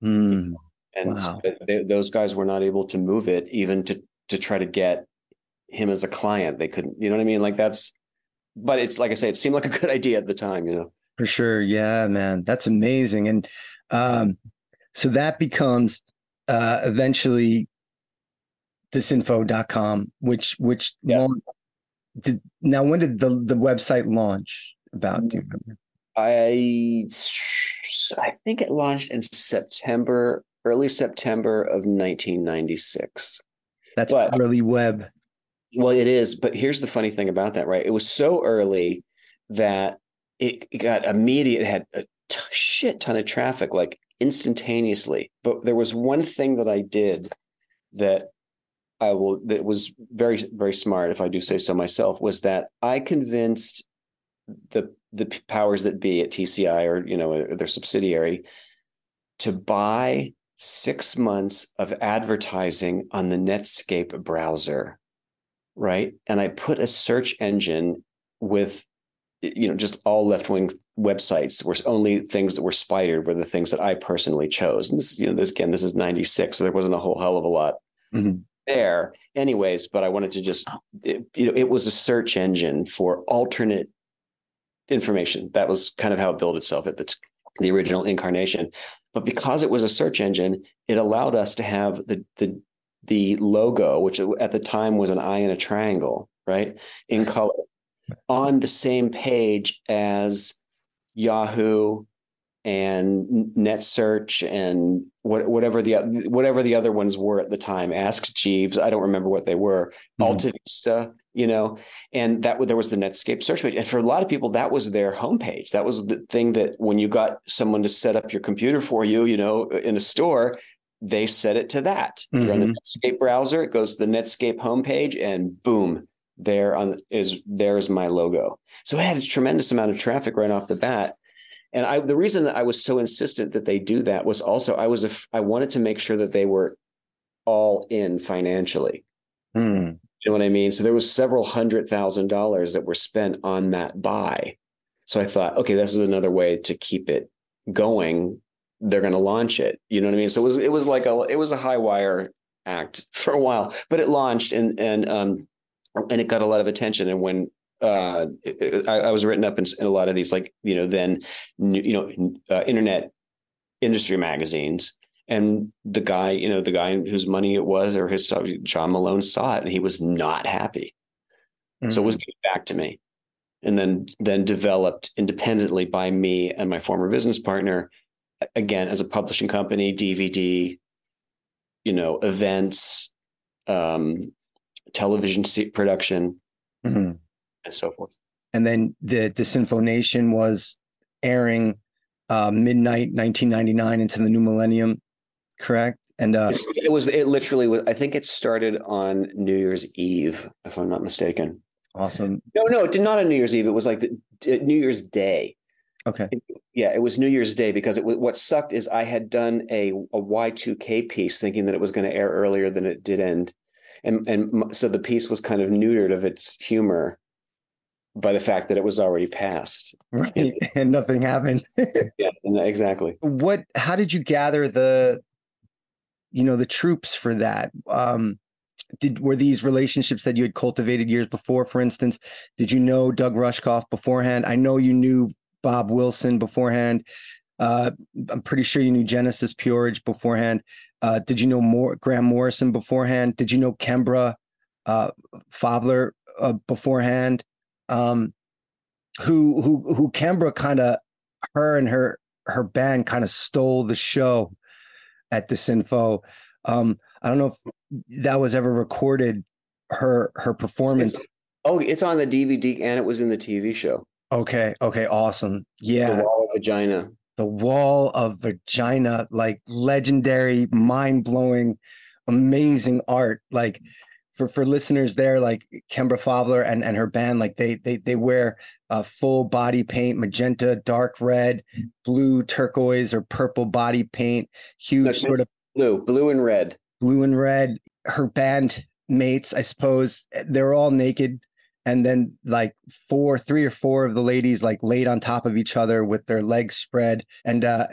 Mm. and Wow. they, those guys were not able to move it even to to try to get him as a client. They couldn't. You know what I mean? Like that's. But it's like I say, it seemed like a good idea at the time. You know. For sure. Yeah, man. That's amazing. And um, so that becomes uh, eventually disinfo.com, which, which Yeah. did, now when did the, the website launch about? Do you mm. remember? I I think it launched in September, early September of 1996. That's But- early web. Well, it is, but here's the funny thing about that, right? It was so early that it, it got immediate, it had a t- shit ton of traffic like instantaneously. But there was one thing that I did that I will that was very very smart if I do say so myself was that I convinced the the powers that be at TCI or you know their subsidiary to buy 6 months of advertising on the Netscape browser right and I put a search engine with you know just all left-wing websites where only things that were spidered were the things that I personally chose and this you know this again this is 96 so there wasn't a whole hell of a lot Mhm. There anyways but i wanted to just it, you know it was a search engine for alternate information. That was kind of how it built itself at the, original incarnation. But because it was a search engine it allowed us to have the the the logo which at the time was an eye and a triangle right in color on the same page as yahoo and net search and what, whatever the whatever the other ones were at the time ask jeeves i don't remember what they were Mhm. alta vista you know and that there was the netscape search page and for a lot of people that was their homepage that was the thing that when you got someone to set up your computer for you you know in a store they set it to that you're on the netscape browser it goes to the netscape homepage and boom there on is there's my logo. So I had a tremendous amount of traffic right off the bat. And I the reason that I was so insistent that they do that was also I was a, I wanted to make sure that they were all in financially. Hmm. You know what I mean? So there was several hundred thousand dollars that were spent on that buy. So I thought, okay, this is another way to keep it going. They're going to launch it. You know what I mean? So it was it was like a it was a high wire act for a while, but it launched and and um and it got a lot of attention. And when uh, I, I, was written up in, in, a lot of these like you know then you know uh, internet industry magazines and the guy, you know, the guy whose money it was or his stuff, John Malone saw it and he was not happy. Mm-hmm. So it was mm. given back to me. And then then developed independently by me and my former business partner, again, as a publishing company, DVD, you know, events, um, television production, mm-hmm. And so forth. And then the Disinfo Nation was airing uh, midnight 1999 into the new millennium correct? And uh, it was it literally was. I think it started on New Year's Eve, if I'm not mistaken. Awesome. No, no, it did not on New Year's Eve. It was like the, New Year's Day. Okay. Yeah, it was New Year's Day because it was, what sucked is I had done a a Y2K piece thinking that it was going to air earlier than it did end, and and so the piece was kind of neutered of its humor by the fact that it was already passed. Right, and, and nothing happened. yeah, exactly. What? How did you gather the you know the troops for that um did were these relationships that you had cultivated years before for instance did you know doug rushkoff beforehand i know you knew bob wilson beforehand uh i'm pretty sure you knew genesis p-orridge beforehand uh did you know more graham morrison beforehand did you know kembra uh uh, beforehand um who who who kembra kind of her and her her band kind of stole the show at Disinfo. Um, I don't know if that was ever recorded. Her her performance. It's, oh, it's on the DVD and it was in the TV show. Okay. Okay. Awesome. Yeah. The Wall of Vagina. The Wall of Vagina, like legendary, mind blowing, amazing art. Like for for listeners there, like Kembra Pfahler and and her band, like they they they wear uh, full body paint, magenta, dark red, blue, turquoise, or purple body paint. Huge no, sort of blue, blue and red, blue and red. Her band mates, I suppose, they're all naked. And then like four, three or four of the ladies like laid on top of each other with their legs spread. And uh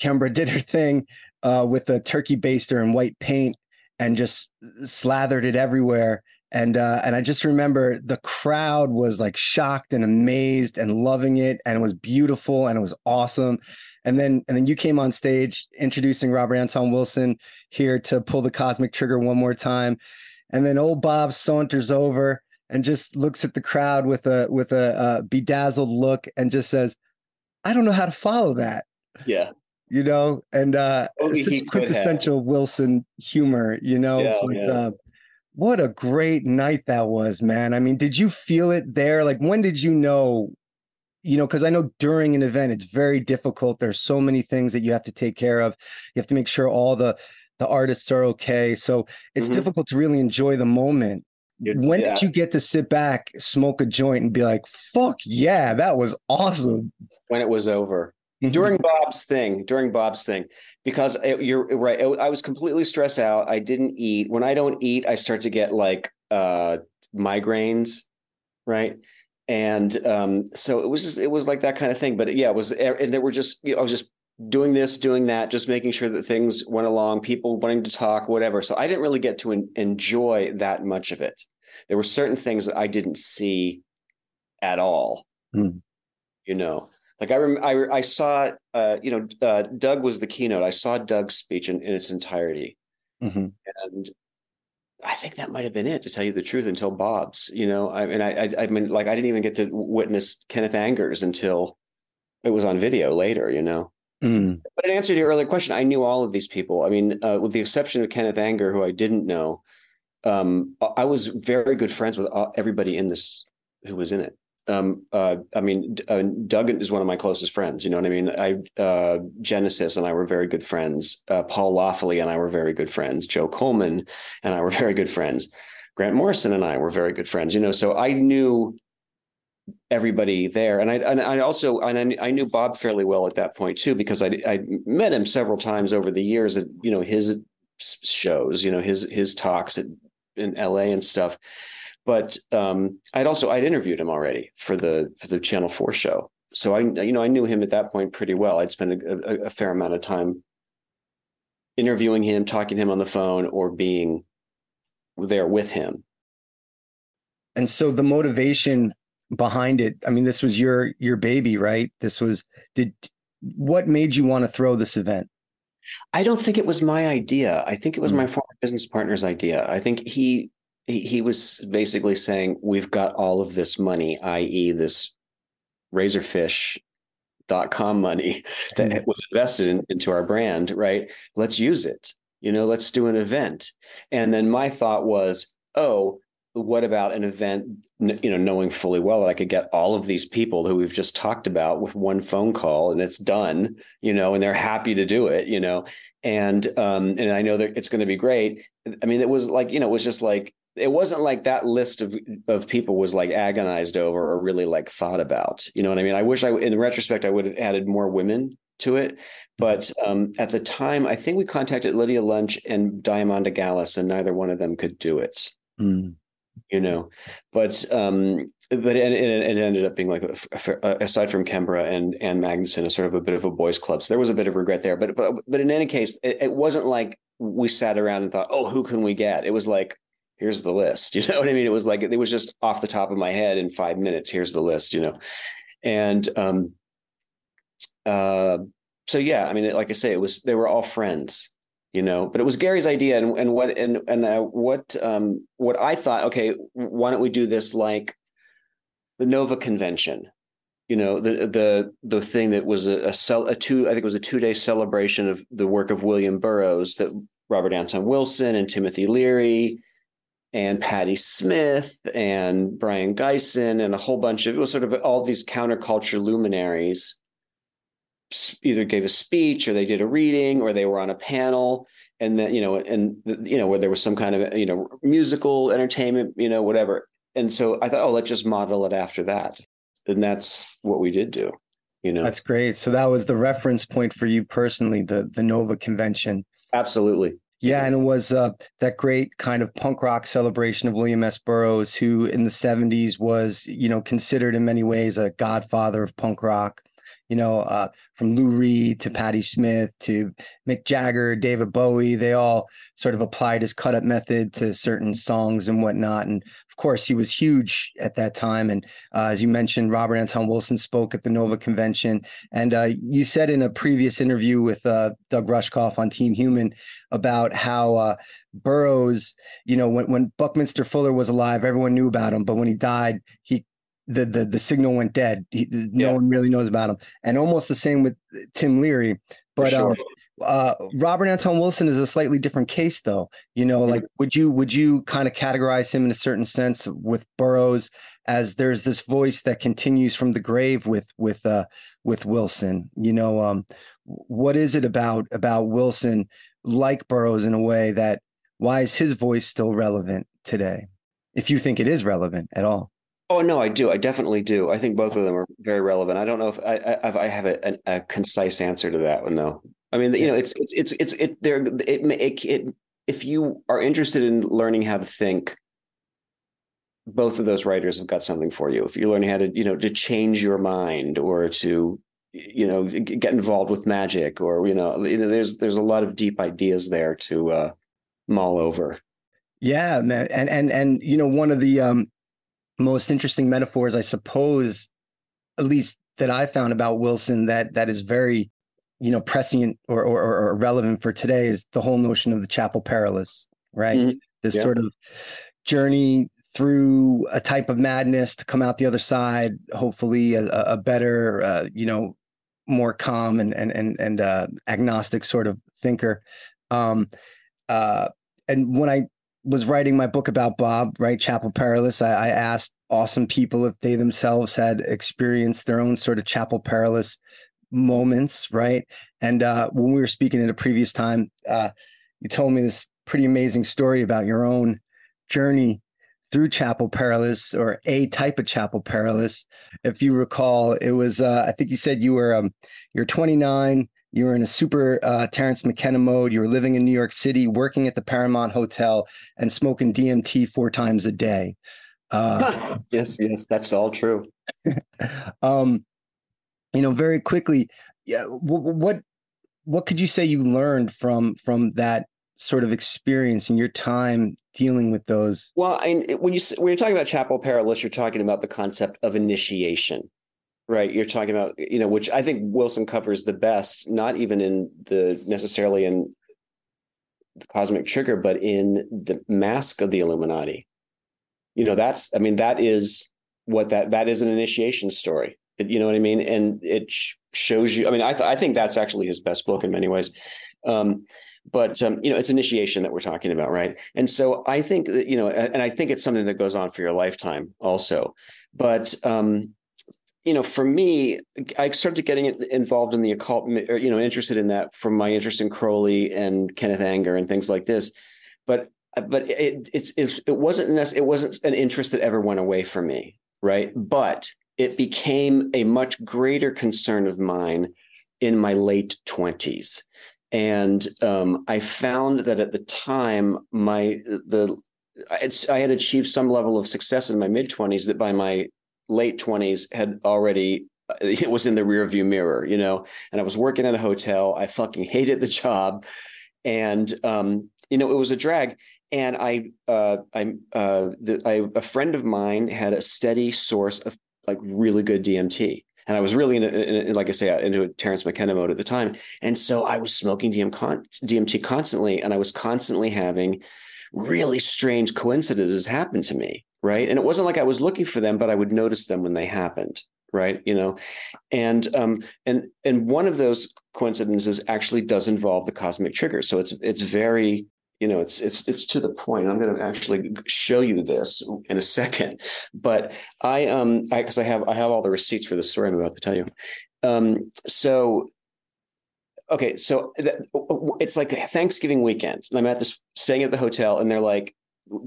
Kembra did her thing uh with a turkey baster and white paint and just slathered it everywhere. And uh, and I just remember the crowd was like shocked and amazed and loving it, and it was beautiful and it was awesome. And then and then you came on stage introducing Robert Anton Wilson here to pull the cosmic trigger one more time. And then old Bob saunters over and just looks at the crowd with a with a, a bedazzled look and just says, "I don't know how to follow that." Yeah you know, and uh, such quintessential Wilson humor, you know. Yeah, but, yeah. Uh, what a great night that was, man. I mean, did you feel it there? Like, when did you know? You know, because I know during an event it's very difficult. There's so many things that you have to take care of. You have to make sure all the the artists are okay. So it's mm-hmm. difficult to really enjoy the moment. You're, when yeah. did you get to sit back, smoke a joint, and be like, "Fuck yeah, that was awesome"? When it was over. Mm-hmm. during Bob's thing, during Bob's thing, because it, you're right. I was completely stressed out. I didn't eat. When I don't eat, I start to get like uh, migraines, right? And um, so it was just it was like that kind of thing. But yeah, it was and there were just you know, I was just doing this, doing that, just making sure that things went along. People wanting to talk, whatever. So I didn't really get to enjoy that much of it. There were certain things that I didn't see at all. Mm. You know, like I rem- I, I saw uh, you know uh, Doug was the keynote. I saw Doug's speech in, in its entirety, mm-hmm. and I think that might have been it to tell you the truth until Bob's. You know, I mean, I, I, I mean, like I didn't even get to witness Kenneth Anger's until it was on video later. You know. Mm. But in answer to your earlier question, I knew all of these people. I mean, uh, with the exception of Kenneth Anger, who I didn't know, um, I was very good friends with everybody in this who was in it um, uh, I mean, uh, Doug is one of my closest friends. You know what I mean? I uh, Genesis and I were very good friends. Uh, Paul Laffoley and I were very good friends. Joe Coleman and I were very good friends. Grant Morrison and I were very good friends, you know, so I knew everybody there. And I, and I also, and I, I knew Bob fairly well at that point too, because I, I met him several times over the years at, you know, his shows, you know, his, his talks at, in LA and stuff. But um, I'd also, I'd interviewed him already for the, for the Channel 4 show. So I, you know, I knew him at that point pretty well. I'd spent a, a, a fair amount of time interviewing him, talking to him on the phone, or being there with him. And so the motivation behind it, I mean, this was your your baby, right? This was did what made you want to throw this event? I don't think it was my idea. I think it was mm. my former business partner's idea. I think he, he he was basically saying, "We've got all of this money, i.e., this razorfish.com money that mm. was invested in, into our brand, right? Let's use it. You know, let's do an event. And then my thought was, oh, what about an event you know knowing fully well that i could get all of these people who we've just talked about with one phone call and it's done you know and they're happy to do it you know and um and i know that it's going to be great i mean it was like you know it was just like it wasn't like that list of of people was like agonized over or really like thought about you know what i mean i wish i in retrospect i would have added more women to it but um at the time i think we contacted lydia lunch and diamanda galás and neither one of them could do it mm you know but um but it, it, ended up being like aside from Kembra and and Magnuson, a sort of a bit of a boys' club. So there was a bit of regret there. But but but in any case, it, it, wasn't like we sat around and thought, oh, who can we get? It was like, here's the list. You know what I mean? It was like it was just off the top of my head in five minutes. Here's the list. You know, and um, uh, so yeah, I mean, like I say, it was they were all friends you know but it was gary's idea and, and what and and uh, what um what i thought okay why don't we do this like the nova convention you know the the the thing that was a, a a two i think it was a two day celebration of the work of william burroughs that robert anton wilson and timothy leary and Patti Smith and Brion Gysin and a whole bunch of it was sort of all these counterculture luminaries. Either gave a speech or they did a reading or they were on a panel. And then you know and you know where there was some kind of you know musical entertainment you know whatever. And so i thought oh let's just model it after that. And that's what we did do you know. That's great. So that was the reference point for you personally the the nova convention. Absolutely yeah, and it was uh, that great kind of punk rock celebration of William S. Burroughs, who in the '70s was, you know, considered in many ways a godfather of punk rock you know, uh, from Lou Reed to Patti Smith to Mick Jagger, David Bowie, they all sort of applied his cut up method to certain songs and whatnot. And course, he was huge at that time. And uh, as you mentioned, Robert Anton Wilson spoke at the Nova Convention. And uh, you said in a previous interview with uh, Doug Rushkoff on Team Human about how uh, Burroughs, you know, when, when Buckminster Fuller was alive, everyone knew about him. But when he died, he the the the signal went dead. He, no yeah. one really knows about him, and almost the same with Tim Leary. But sure. um, uh, Robert Anton Wilson is a slightly different case, though. You know, mm-hmm. like would you would you kind of categorize him in a certain sense with Burroughs as there's this voice that continues from the grave with with uh, with Wilson. You know, um, what is it about about Wilson like Burroughs in a way that why is his voice still relevant today? If you think it is relevant at all. Oh no, I do. I definitely do. I think both of them are very relevant. I don't know if I if I have a, a, a concise answer to that one though. I mean, you know, it's it's it's it's it there. It, it it if you are interested in learning how to think, both of those writers have got something for you. If you're learning how to you know to change your mind or to you know get involved with magic or you know you know there's there's a lot of deep ideas there to uh, mull over. Yeah, man, and and and you know one of the um most interesting metaphors, I suppose, at least that I found about Wilson that that is very, you know, prescient or or, or relevant for today is the whole notion of the chapel perilous, right? Mm-hmm. This yeah. sort of journey through a type of madness to come out the other side, hopefully a, a better, uh, you know, more calm and and and and uh, agnostic sort of thinker. Um, uh, and when I was writing my book about Bob, right, Chapel Perilous, I, I, asked awesome people if they themselves had experienced their own sort of Chapel Perilous moments, right? And uh, when we were speaking at a previous time, uh, you told me this pretty amazing story about your own journey through Chapel Perilous or a type of Chapel Perilous. If you recall, it was uh, I think you said you were um, you're 29. You were in a super uh, Terence McKenna mode. You were living in New York City, working at the Paramount Hotel, and smoking DMT four times a day. Uh, yes, yes, that's all true. um, you know, very quickly, yeah. What what could you say you learned from from that sort of experience and your time dealing with those? Well, I, when you when you're talking about Chapel Perilous, you're talking about the concept of initiation, right? You're talking about you know, which I think Wilson covers the best, not even in the necessarily in the Cosmic Trigger, but in the Mask of the Illuminati. You know, that's I mean, that is what that that is an initiation story. You know what I mean? And it sh- shows you. I mean, I th- I think that's actually his best book in many ways. Um, but um, you know it's initiation that we're talking about right and so i think that you know and i think it's something that goes on for your lifetime also but um, you know for me i started getting involved in the occult or, you know interested in that from my interest in crowley and kenneth anger and things like this but but it it's, it's it wasn't it wasn't an interest that ever went away for me right but it became a much greater concern of mine in my late 20s and um, I found that at the time, my the I had achieved some level of success in my mid twenties that by my late twenties had already it was in the rearview mirror, you know. And I was working at a hotel. I fucking hated the job, and um, you know it was a drag. And I, uh, I, uh, the, I, a friend of mine had a steady source of like really good DMT, and I was really in, in, like I say, into a Terence McKenna mode at the time. And so I was smoking DM con- DMT constantly, and I was constantly having really strange coincidences happen to me. Right. And it wasn't like I was looking for them, but I would notice them when they happened. Right. You know, and um, and and one of those coincidences actually does involve the cosmic trigger. So it's it's very you know it's it's it's to the point i'm going to actually show you this in a second but i um i because i have i have all the receipts for the story i'm about to tell you um so okay so it's like thanksgiving weekend i'm at this staying at the hotel and they're like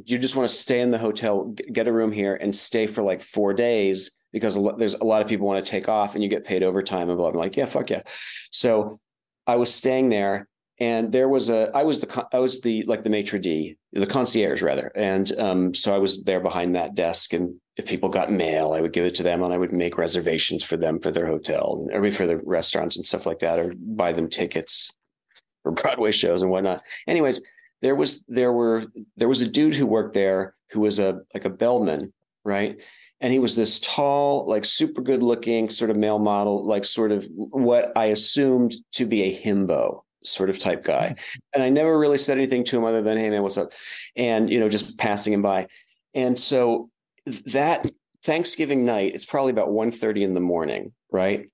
you just want to stay in the hotel get a room here and stay for like four days because there's a lot of people want to take off and you get paid overtime and blah. I'm like, yeah, fuck yeah. So I was staying there and there was a i was the i was the like the maitre d the concierge rather. And um, so i was there behind that desk and if people got mail i would give it to them and i would make reservations for them for their hotel or for the restaurants and stuff like that or buy them tickets for broadway shows and whatnot. Anyways there was there were there was a dude who worked there who was a like a bellman right? And he was this tall like super good looking sort of male model like sort of what i assumed to be a himbo sort of type guy. And I never really said anything to him other than, hey man, what's up? And, you know, just passing him by. And so that Thanksgiving night, it's probably about 1.30 in the morning, right?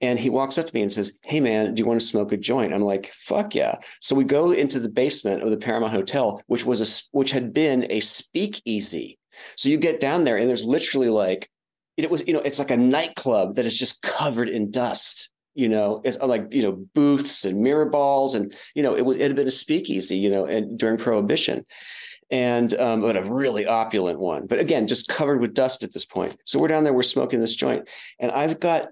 And he walks up to me and says, Hey man, do you want to smoke a joint? I'm like, fuck yeah. So we go into the basement of the Paramount Hotel, which was a which had been a speakeasy. So you get down there and there's literally like it was, you know, it's like a nightclub that is just covered in dust you know, it's uh, like you know booths and mirror balls, and you know it was it had been a speakeasy, you know, and during Prohibition, and um, but a really opulent one. But again, just covered with dust at this point. So we're down there, we're smoking this joint, and I've got,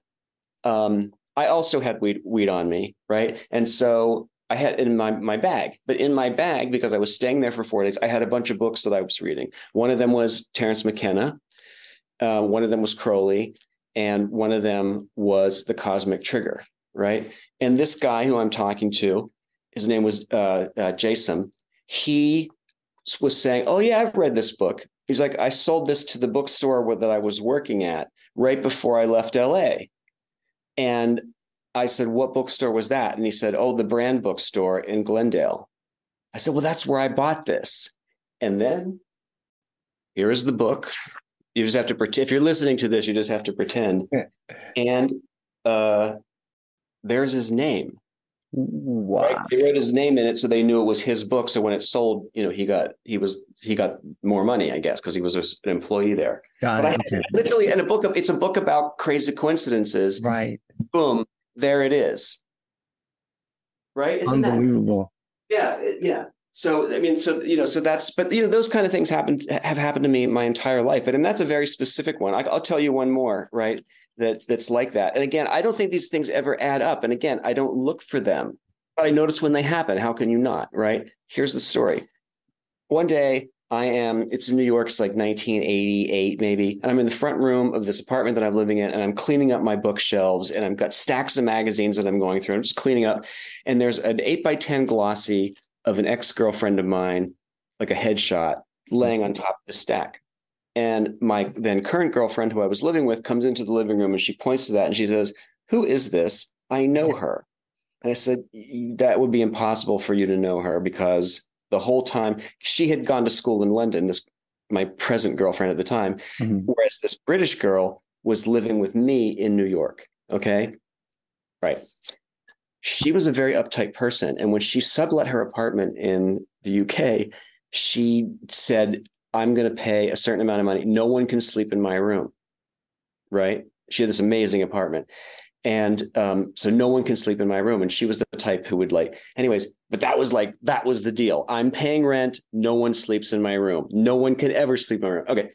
um, I also had weed weed on me, right, and so I had in my my bag, but in my bag because I was staying there for four days, I had a bunch of books that I was reading. One of them was Terence McKenna. Uh, one of them was Crowley, and one of them was the cosmic trigger right? And this guy who i'm talking to his name was uh, uh, jason he was saying oh yeah i've read this book. He's like i sold this to the bookstore that i was working at right before i left la and i said what bookstore was that? And he said oh the brand bookstore in glendale. I said well that's where i bought this. And then here is the book you just have to pretend. If you're listening to this, you just have to pretend. and uh, there's his name. Wow. Right? They wrote his name in it, so they knew it was his book. So when it sold, you know, he got he was he got more money, I guess, because he was an employee there. Got but it. I, okay. literally, in a book of it's a book about crazy coincidences. Right. Boom, there it is. Right? Isn't Unbelievable. That, yeah, yeah. So I mean, so you know, so that's but you know, those kind of things happen have happened to me my entire life. But and that's a very specific one. I, I'll tell you one more, right? That that's like that. And again, I don't think these things ever add up. And again, I don't look for them, but I notice when they happen. How can you not? Right? Here's the story. One day, I am. It's in New York. It's like 1988, maybe. And I'm in the front room of this apartment that I'm living in, and I'm cleaning up my bookshelves, and I've got stacks of magazines that I'm going through. I'm just cleaning up, and there's an eight by ten glossy of an ex girlfriend of mine, like a headshot, laying on top of the stack. And my then current girlfriend, who I was living with, comes into the living room and she points to that and she says, Who is this? I know her. And I said, That would be impossible for you to know her because the whole time she had gone to school in London, this my present girlfriend at the time, Mhm. whereas this British girl was living with me in New York. Okay. Right. She was a very uptight person. And when she sublet her apartment in the UK, she said, I'm going to pay a certain amount of money. No one can sleep in my room. Right. She had this amazing apartment. And um, so no one can sleep in my room. And she was the type who would like, anyways, but that was like, that was the deal. I'm paying rent. No one sleeps in my room. No one can ever sleep in my room. Okay.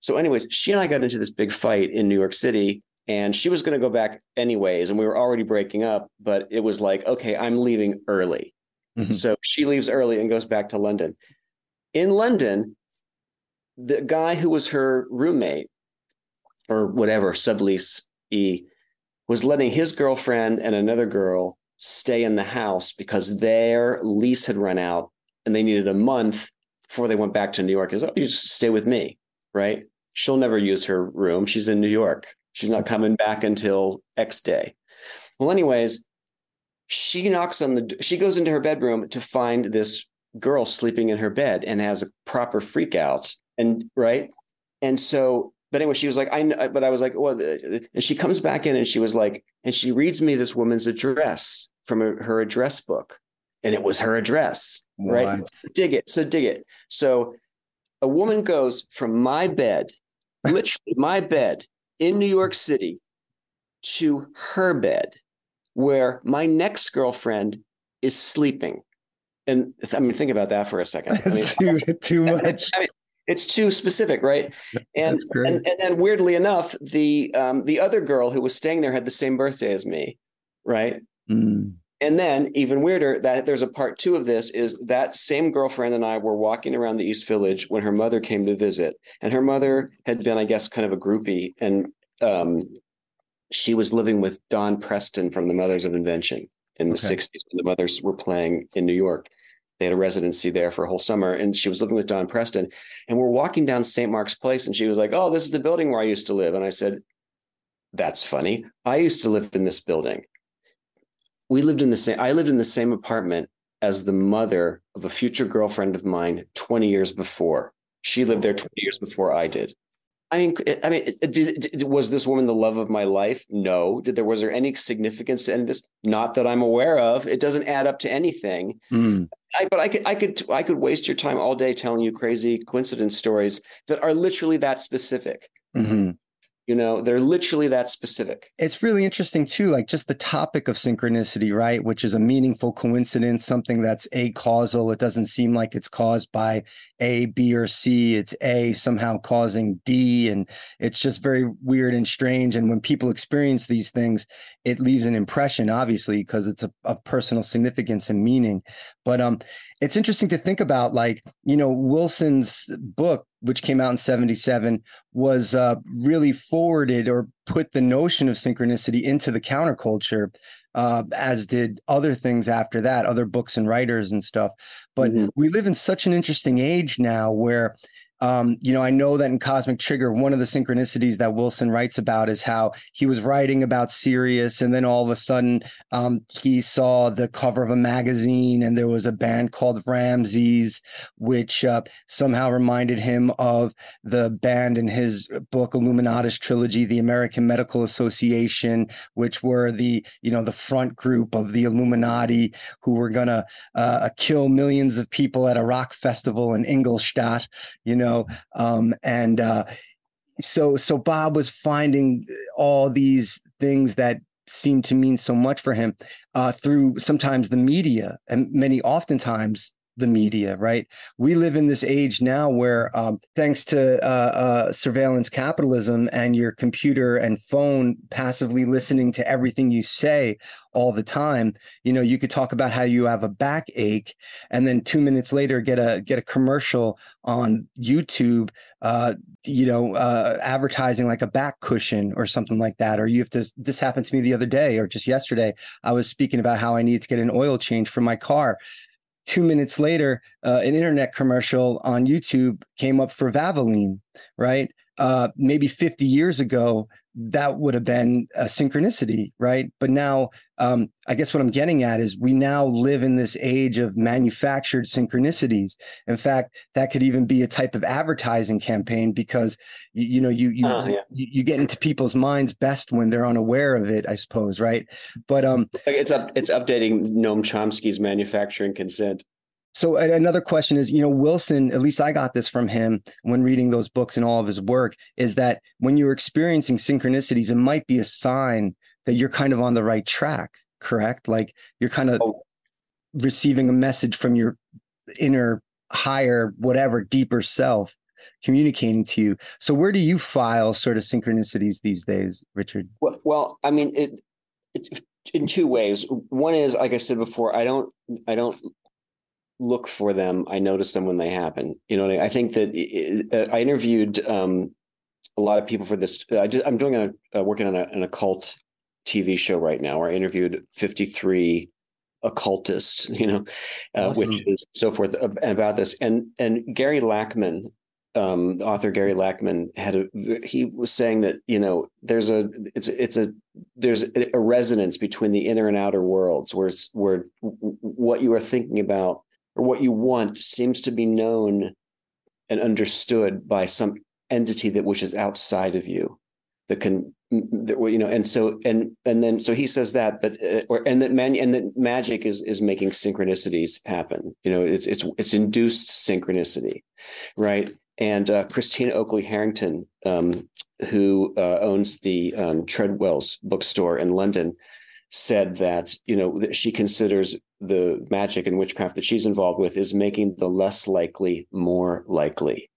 So, anyways, she and I got into this big fight in New York City, and she was going to go back anyways. And we were already breaking up, but it was like, okay, I'm leaving early. Mhm. So she leaves early and goes back to London. In London, the guy who was her roommate or whatever, sublease E, was letting his girlfriend and another girl stay in the house because their lease had run out and they needed a month before they went back to New York. is Oh, you just stay with me, right? She'll never use her room. She's in New York. She's not coming back until X day. Well, anyways, she knocks on the she goes into her bedroom to find this girl sleeping in her bed and has a proper freak out and right? And so but anyway she was like i but i was like well and she comes back in and she was like and she reads me this woman's address from her, her address book. And it was her address right? Dig it so dig it. So a woman goes from my bed literally my bed in new york city to her bed where my next girlfriend is sleeping and i mean think about that for a second I mean, too, too much. I mean, it's too specific, right? And, and and then weirdly enough, the um, the other girl who was staying there had the same birthday as me, right? Mm. And then even weirder that there's a part two of this is that same girlfriend and I were walking around the East Village when her mother came to visit, and her mother had been, I guess, kind of a groupie, and um, she was living with Don Preston from the Mothers of Invention in the Okay. '60s when the Mothers were playing in New York. They had a residency there for a whole summer, and she was living with Don Preston. And we're walking down St. Mark's Place, and she was like, "Oh, this is the building where I used to live." And I said, "That's funny. I used to live in this building." We lived in the same. I lived in the same apartment as the mother of a future girlfriend of mine 20 years before. She lived there 20 years before I did. I mean, I mean, did, did- was this woman the love of my life? No. Did there was there any significance to any of this? Not that I'm aware of. It doesn't add up to anything. Mm. I, but I could, I could, I could waste your time all day telling you crazy coincidence stories that are literally that specific. Mhm. You know, they're literally that specific. It's really interesting too, like just the topic of synchronicity, right? Which is a meaningful coincidence, something that's a causal. It doesn't seem like it's caused by A, B, or C. It's A somehow causing D. And it's just very weird and strange. And when people experience these things, it leaves an impression, obviously, because it's of personal significance and meaning. But um, it's interesting to think about, like, you know, Wilson's book, which came out in 77, was uh, really forwarded or put the notion of synchronicity into the counterculture, uh, as did other things after that, other books and writers and stuff. But Mhm. we live in such an interesting age now where. Um, you know, I know that in Cosmic Trigger, one of the synchronicities that Wilson writes about is how he was writing about Sirius, and then all of a sudden, um, he saw the cover of a magazine, and there was a band called Ramses, which uh, somehow reminded him of the band in his book Illuminatus trilogy, the American Medical Association, which were the you know the front group of the Illuminati who were gonna uh, kill millions of people at a rock festival in Ingolstadt, you know, um, and uh, so so Bob was finding all these things that seemed to mean so much for him uh, through sometimes the media and many oftentimes the media, right? We live in this age now where, um, thanks to uh, uh, surveillance capitalism and your computer and phone passively listening to everything you say all the time, you know, you could talk about how you have a backache, and then two minutes later get a get a commercial on YouTube, uh, you know, uh, advertising like a back cushion or something like that. Or you have to. This happened to me the other day, or just yesterday. I was speaking about how I needed to get an oil change for my car two minutes later, uh, an internet commercial on YouTube came up for Valvoline, right? Uh, maybe 50 years ago, that would have been a synchronicity, right? But now, um, I guess what I'm getting at is we now live in this age of manufactured synchronicities. In fact, that could even be a type of advertising campaign because you, you know you you, Uh, yeah. you you get into people's minds best when they're unaware of it, I suppose, right? But um, It's up. It's updating Noam Chomsky's manufacturing consent. So another question is, you know, Wilson, at least I got this from him when reading those books and all of his work, is that when you're experiencing synchronicities, it might be a sign that you're kind of on the right track, correct? Like you're kind of Oh. receiving a message from your inner, higher, whatever, deeper self communicating to you. So where do you file sort of synchronicities these days, Richard? Well, well, I mean, it, it in two ways. One is, like I said before, I don't, I don't look for them. I notice them when they happen. You know, I think that uh, I interviewed um, a lot of people for this. I just, I'm doing a uh, working on a, an occult TV show right now, where I interviewed 53 occultists. You know, uh, Awesome. which is so forth about this. And and Gary Lachman, um, author Gary Lachman had a he was saying that you know there's a it's it's a there's a resonance between the inner and outer worlds where it's where what you are thinking about or what you want seems to be known and understood by some entity that which is outside of you that can that, you know and so and and then so he says that but uh, or and that man and that magic is is making synchronicities happen. You know it's it's it's induced synchronicity right? And uh, Christina Oakley Harrington, um, who uh, owns the um, Treadwell's bookstore in London, said that you know that she considers the magic and witchcraft that she's involved with is making the less likely more likely,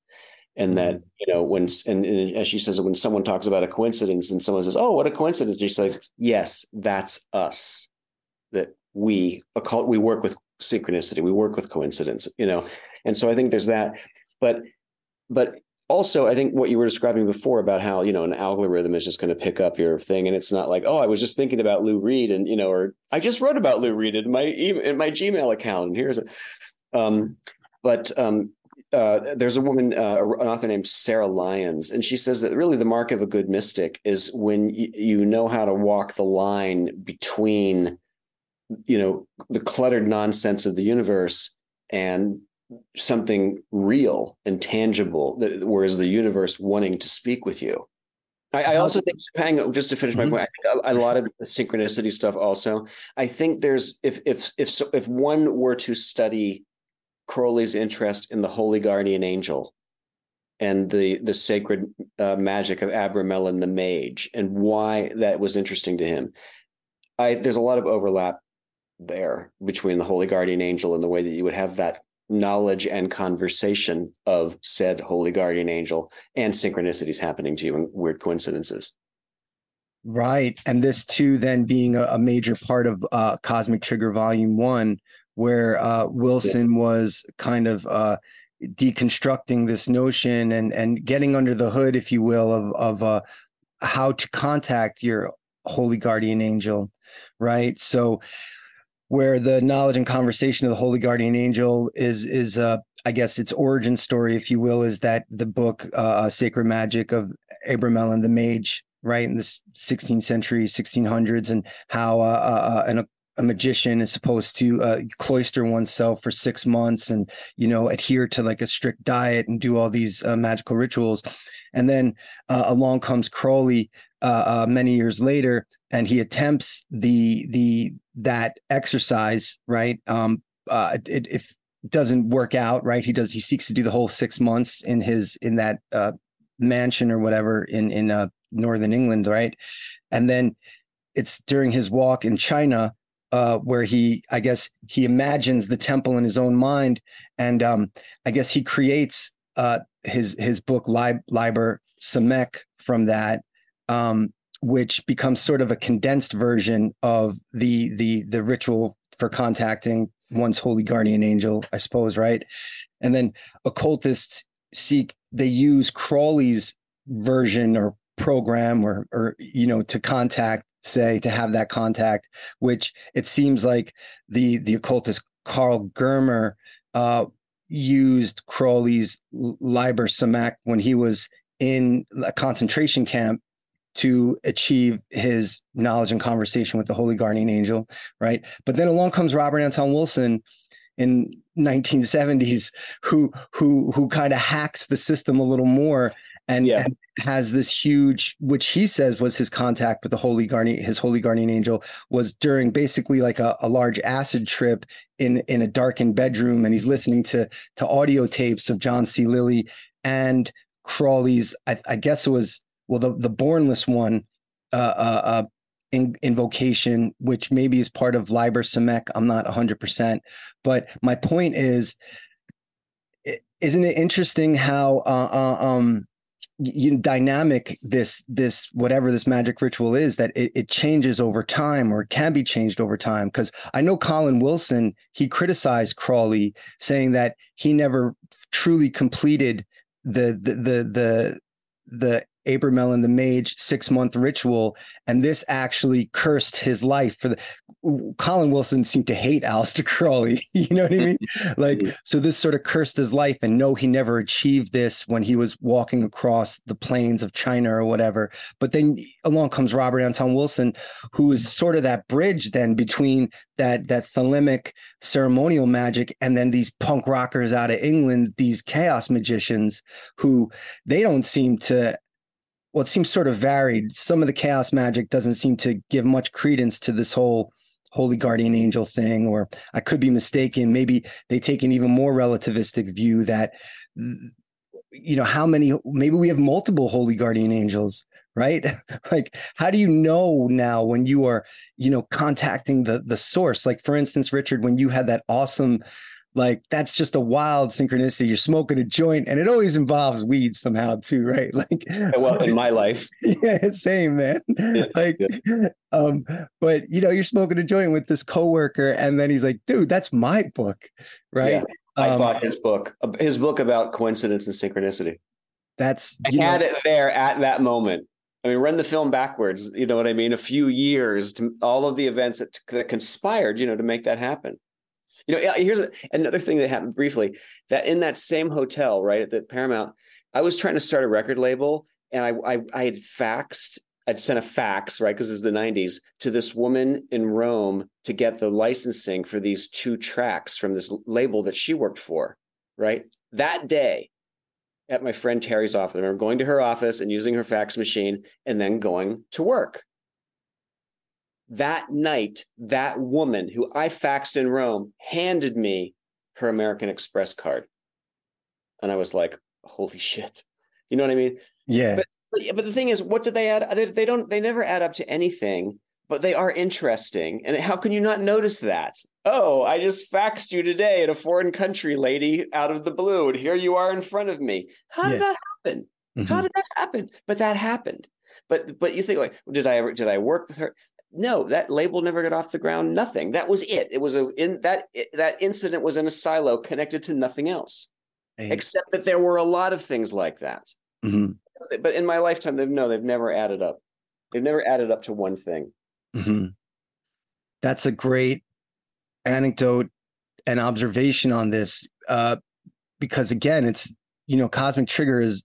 and that mm-hmm. you know when and, and as she says when someone talks about a coincidence and someone says oh what a coincidence she says yes that's us. That we occult we work with synchronicity. We work with coincidence you know? And so I think there's that. But but also i think what you were describing before about how you know an algorithm is just going to pick up your thing and it's not like oh i was just thinking about lou reed and you know or i just wrote about lou reed in my e- in my gmail account and here's it. um but um uh, there's a woman, uh, an author named Sarah Lyons, and she says that really the mark of a good mystic is when y- you know how to walk the line between, you know, the cluttered nonsense of the universe and something real and tangible that whereas the universe wanting to speak with you i, I also think hang on, just to finish my Mhm. point i think a, a lot of the synchronicity stuff also i think there's if if if so, if one were to study crowley's interest in the holy guardian angel and the the sacred uh, magic of abramelin the mage and why that was interesting to him i there's a lot of overlap there between the holy guardian angel and the way that you would have that knowledge and conversation of said holy guardian angel and synchronicities happening to you and weird coincidences. Right. And this too, then being a, a major part of uh, Cosmic Trigger Volume One, where uh, Wilson was kind of uh, deconstructing this notion and and getting under the hood, if you will, of of uh, how to contact your holy guardian angel. Right. So where the knowledge and conversation of the holy guardian angel is is uh I guess its origin story, if you will, is that the book uh, Sacred Magic of abram Abramelin the Mage, right in the 16th century, 1600s, and how uh, uh, an, a magician is supposed to uh, cloister oneself for six months and you know adhere to like a strict diet and do all these uh, magical rituals, and then uh, along comes Crowley uh, uh, many years later, and he attempts the the that exercise, right? Um, uh, it, if doesn't work out right he does he seeks to do the whole six months in his in that uh mansion or whatever in in uh northern england right and then it's during his walk in china uh, where he, I guess, he imagines the temple in his own mind, and um, I guess he creates uh, his his book Lib- Liber Samekh from that, um, which becomes sort of a condensed version of the the the ritual for contacting one's holy guardian angel, I suppose, right? And then occultists seek they use Crowley's version or program or or you know to contact say to have that contact which it seems like the the occultist Karl Germer uh used Crowley's Liber Samekh when he was in a concentration camp to achieve his knowledge and conversation with the holy guardian angel right but then along comes robert anton wilson in 1970s who who who kind of hacks the system a little more and, Yeah. and has this huge which he says was his contact with the holy guardian his holy guardian angel was during basically like a, a large acid trip in in a darkened bedroom and he's listening to to audio tapes of john c lilly and Crowley's i, I guess it was well the the bornless one uh uh, uh in, invocation which maybe is part of liber samekh i'm not 100% but my point is isn't it interesting how uh, uh, um you, dynamic this this whatever this magic ritual is that it, it changes over time or can be changed over time? Because i know colin wilson he criticized Crowley saying that he never truly completed the the the the, the Abramelin the Mage six month ritual, and this actually cursed his life for the. Colin Wilson seemed to hate Aleister Crowley. you know what I mean? Like, so this sort of cursed his life, and no, he never achieved this when he was walking across the plains of China or whatever. But then along comes Robert Anton Wilson, who is sort of that bridge then between that that thelemic ceremonial magic and then these punk rockers out of England, these chaos magicians who they don't seem to well, it seems sort of varied. Some of the chaos magic doesn't seem to give much credence to this whole holy guardian angel thing, or I could be mistaken. Maybe they take an even more relativistic view that, you know, how many, maybe we have multiple holy guardian angels, right? like, how do you know now when you are, you know, contacting the the source? Like, for instance, Richard, when you had that awesome like that's just a wild synchronicity. You're smoking a joint, and it always involves weed somehow too, right? Like, well, in my life, yeah, same man. like, um, but you know, you're smoking a joint with this coworker, and then he's like, "Dude, that's my book," right? Yeah, I Um, bought his book, his book about coincidence and synchronicity. That's I you know, had it there at that moment. I mean, run the film backwards. You know what I mean? A few years to all of the events that, that conspired, you know, to make that happen. You know, here's another thing that happened briefly. That in that same hotel, right at the Paramount, I was trying to start a record label, and I I, I had faxed. I'd sent a fax, right, because it's the '90s, to this woman in Rome to get the licensing for these two tracks from this label that she worked for. Right that day, at my friend Terry's office. I remember going to her office and using her fax machine and then going to work. That night, that woman who I faxed in Rome handed me her American Express card. And I was like, holy shit. You know what I mean? yeah, But, but the thing is, what do they add? They, they don't, they never add up to anything, but they are interesting. And how can you not notice that? Oh, I just faxed you today in a foreign country, lady, out of the blue. And here you are in front of me. How did Yeah. that happen? Mhm. How did that happen? But that happened. But but you think like, did I ever did I work with her? No, that label never got off the ground. Nothing. That was it. It was a in that that incident was in a silo connected to nothing else, except that there were a lot of things like that. mhm, But in my lifetime, they've no, they've never added up. They've never added up to one thing. mhm. That's a great anecdote and observation on this, uh, because again, it's you know, cosmic trigger is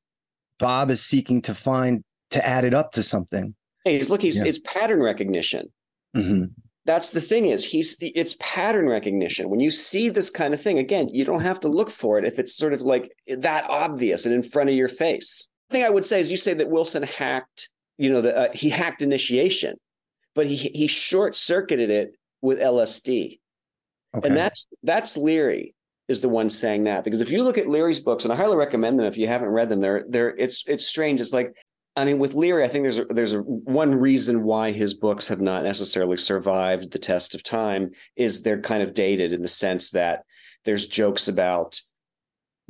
Bob is seeking to find to add it up to something. Hey, he's look, he's Yeah. it's pattern recognition. Mhm. That's the thing is he's it's pattern recognition. When you see this kind of thing, again, you don't have to look for it if it's sort of like that obvious and in front of your face. The thing I would say is you say that Wilson hacked, you know, the, uh, he hacked initiation, but he he short circuited it with LSD. Okay. And that's that's Leary is the one saying that because if you look at Leary's books, and I highly recommend them if you haven't read them, they're they're it's it's strange. It's like I mean, with Leary, I think there's a, there's a, one reason why his books have not necessarily survived the test of time is they're kind of dated in the sense that there's jokes about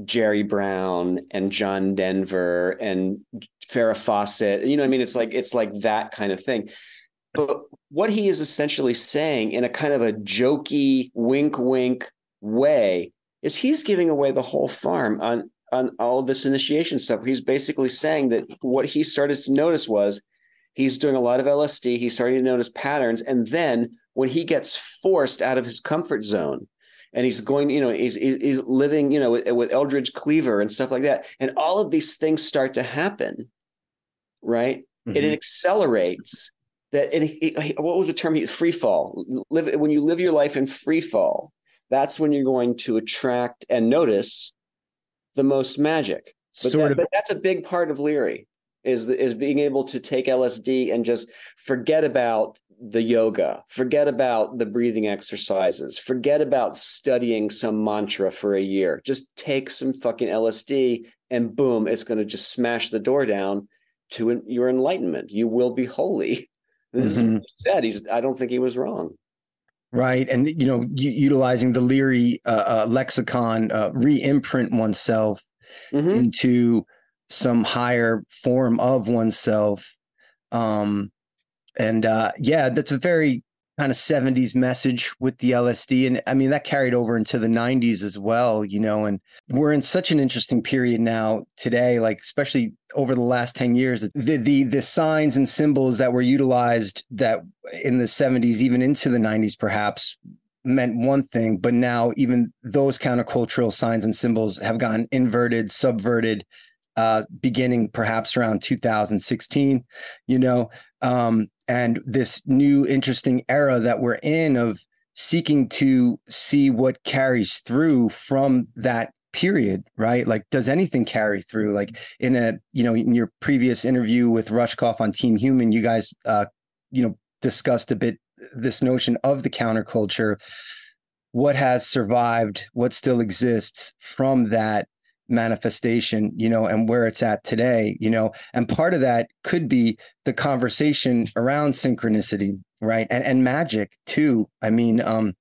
Jerry Brown and John Denver and Farrah Fawcett. You know, what I mean, it's like it's like that kind of thing. But what he is essentially saying in a kind of a jokey, wink, wink way is he's giving away the whole farm on on all this initiation stuff. He's basically saying that what he started to notice was he's doing a lot of LSD. He's starting to notice patterns, and then when he gets forced out of his comfort zone, and he's going, you know, he's he's living, you know, with, with Eldridge Cleaver and stuff like that, and all of these things start to happen, right? Mm-hmm. It accelerates that. It, it, what was the term? Free fall. Live when you live your life in free fall. That's when you're going to attract and notice the most magic. But, sort that, of. but that's a big part of Leary is is being able to take LSD and just forget about the yoga, forget about the breathing exercises, forget about studying some mantra for a year. Just take some fucking LSD and boom, it's going to just smash the door down to your enlightenment. You will be holy. This mm-hmm. is what he said. He's. I don't think he was wrong right and you know utilizing the leary uh, uh, lexicon uh, re-imprint oneself mm-hmm. into some higher form of oneself um and uh yeah that's a very kind of 70s message with the LSD and I mean that carried over into the 90s as well you know and we're in such an interesting period now today like especially over the last 10 years the the the signs and symbols that were utilized that in the 70s even into the 90s perhaps meant one thing but now even those countercultural signs and symbols have gotten inverted subverted uh beginning perhaps around 2016 you know um and this new interesting era that we're in of seeking to see what carries through from that period right? Like does anything carry through? Like in a you know in your previous interview with rushkoff on team human you guys uh you know discussed a bit this notion of the counterculture. What has survived what still exists from that manifestation you know and where it's at today you know and part of that could be the conversation around synchronicity right? And and magic too. I mean um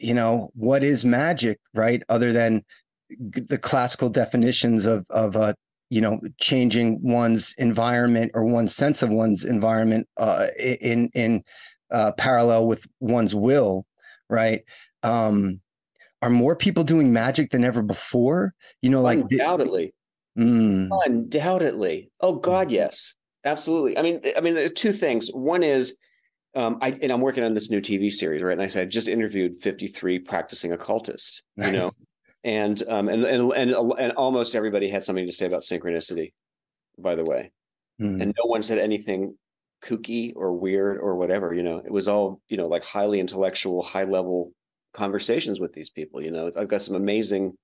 you know what is magic right? Other than the classical definitions of of uh you know changing one's environment or one's sense of one's environment uh in in uh parallel with one's will right? Um are more people doing magic than ever before? You know, like undoubtedly, mm. undoubtedly. Oh God, yes, absolutely. I mean, I mean, there's two things. One is, um, I and I'm working on this new TV series, right? And I said I just interviewed 53 practicing occultists, you know, and um, and and and and almost everybody had something to say about synchronicity, by the way, mm. and no one said anything kooky or weird or whatever. You know, it was all you know, like highly intellectual, high level conversations with these people. You know, I've got some amazing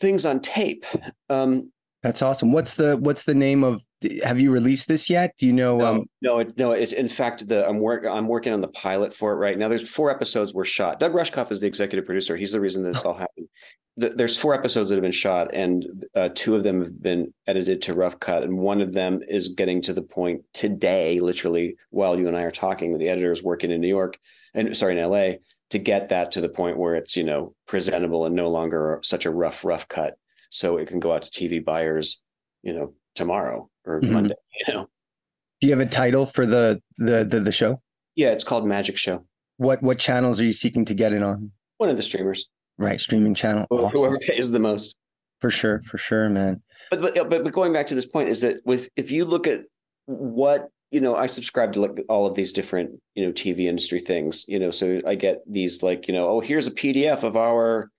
things on tape. Um, That's awesome. What's the what's the name of? Have you released this yet? Do you know? No, um... no, it, no. It's in fact the I'm work I'm working on the pilot for it right now. There's four episodes were shot. Doug Rushkoff is the executive producer. He's the reason this all happened. The, there's four episodes that have been shot, and uh, two of them have been edited to rough cut, and one of them is getting to the point today, literally while you and I are talking. The editor is working in New York, and sorry, in L.A to get that to the point where it's you know presentable and no longer such a rough rough cut. So it can go out to tv buyers you know tomorrow or mm-hmm. monday you know. Do you have a title for the, the the the show? Yeah it's called magic show. What what channels are you seeking to get it on? One of the streamers. Right streaming channel. Awesome. whoever pays the most. For sure for sure man. But, but but but going back to this point is that with if you look at what you know, I subscribe to like all of these different, you know, TV industry things, you know, so I get these like, you know, oh, here's a PDF of our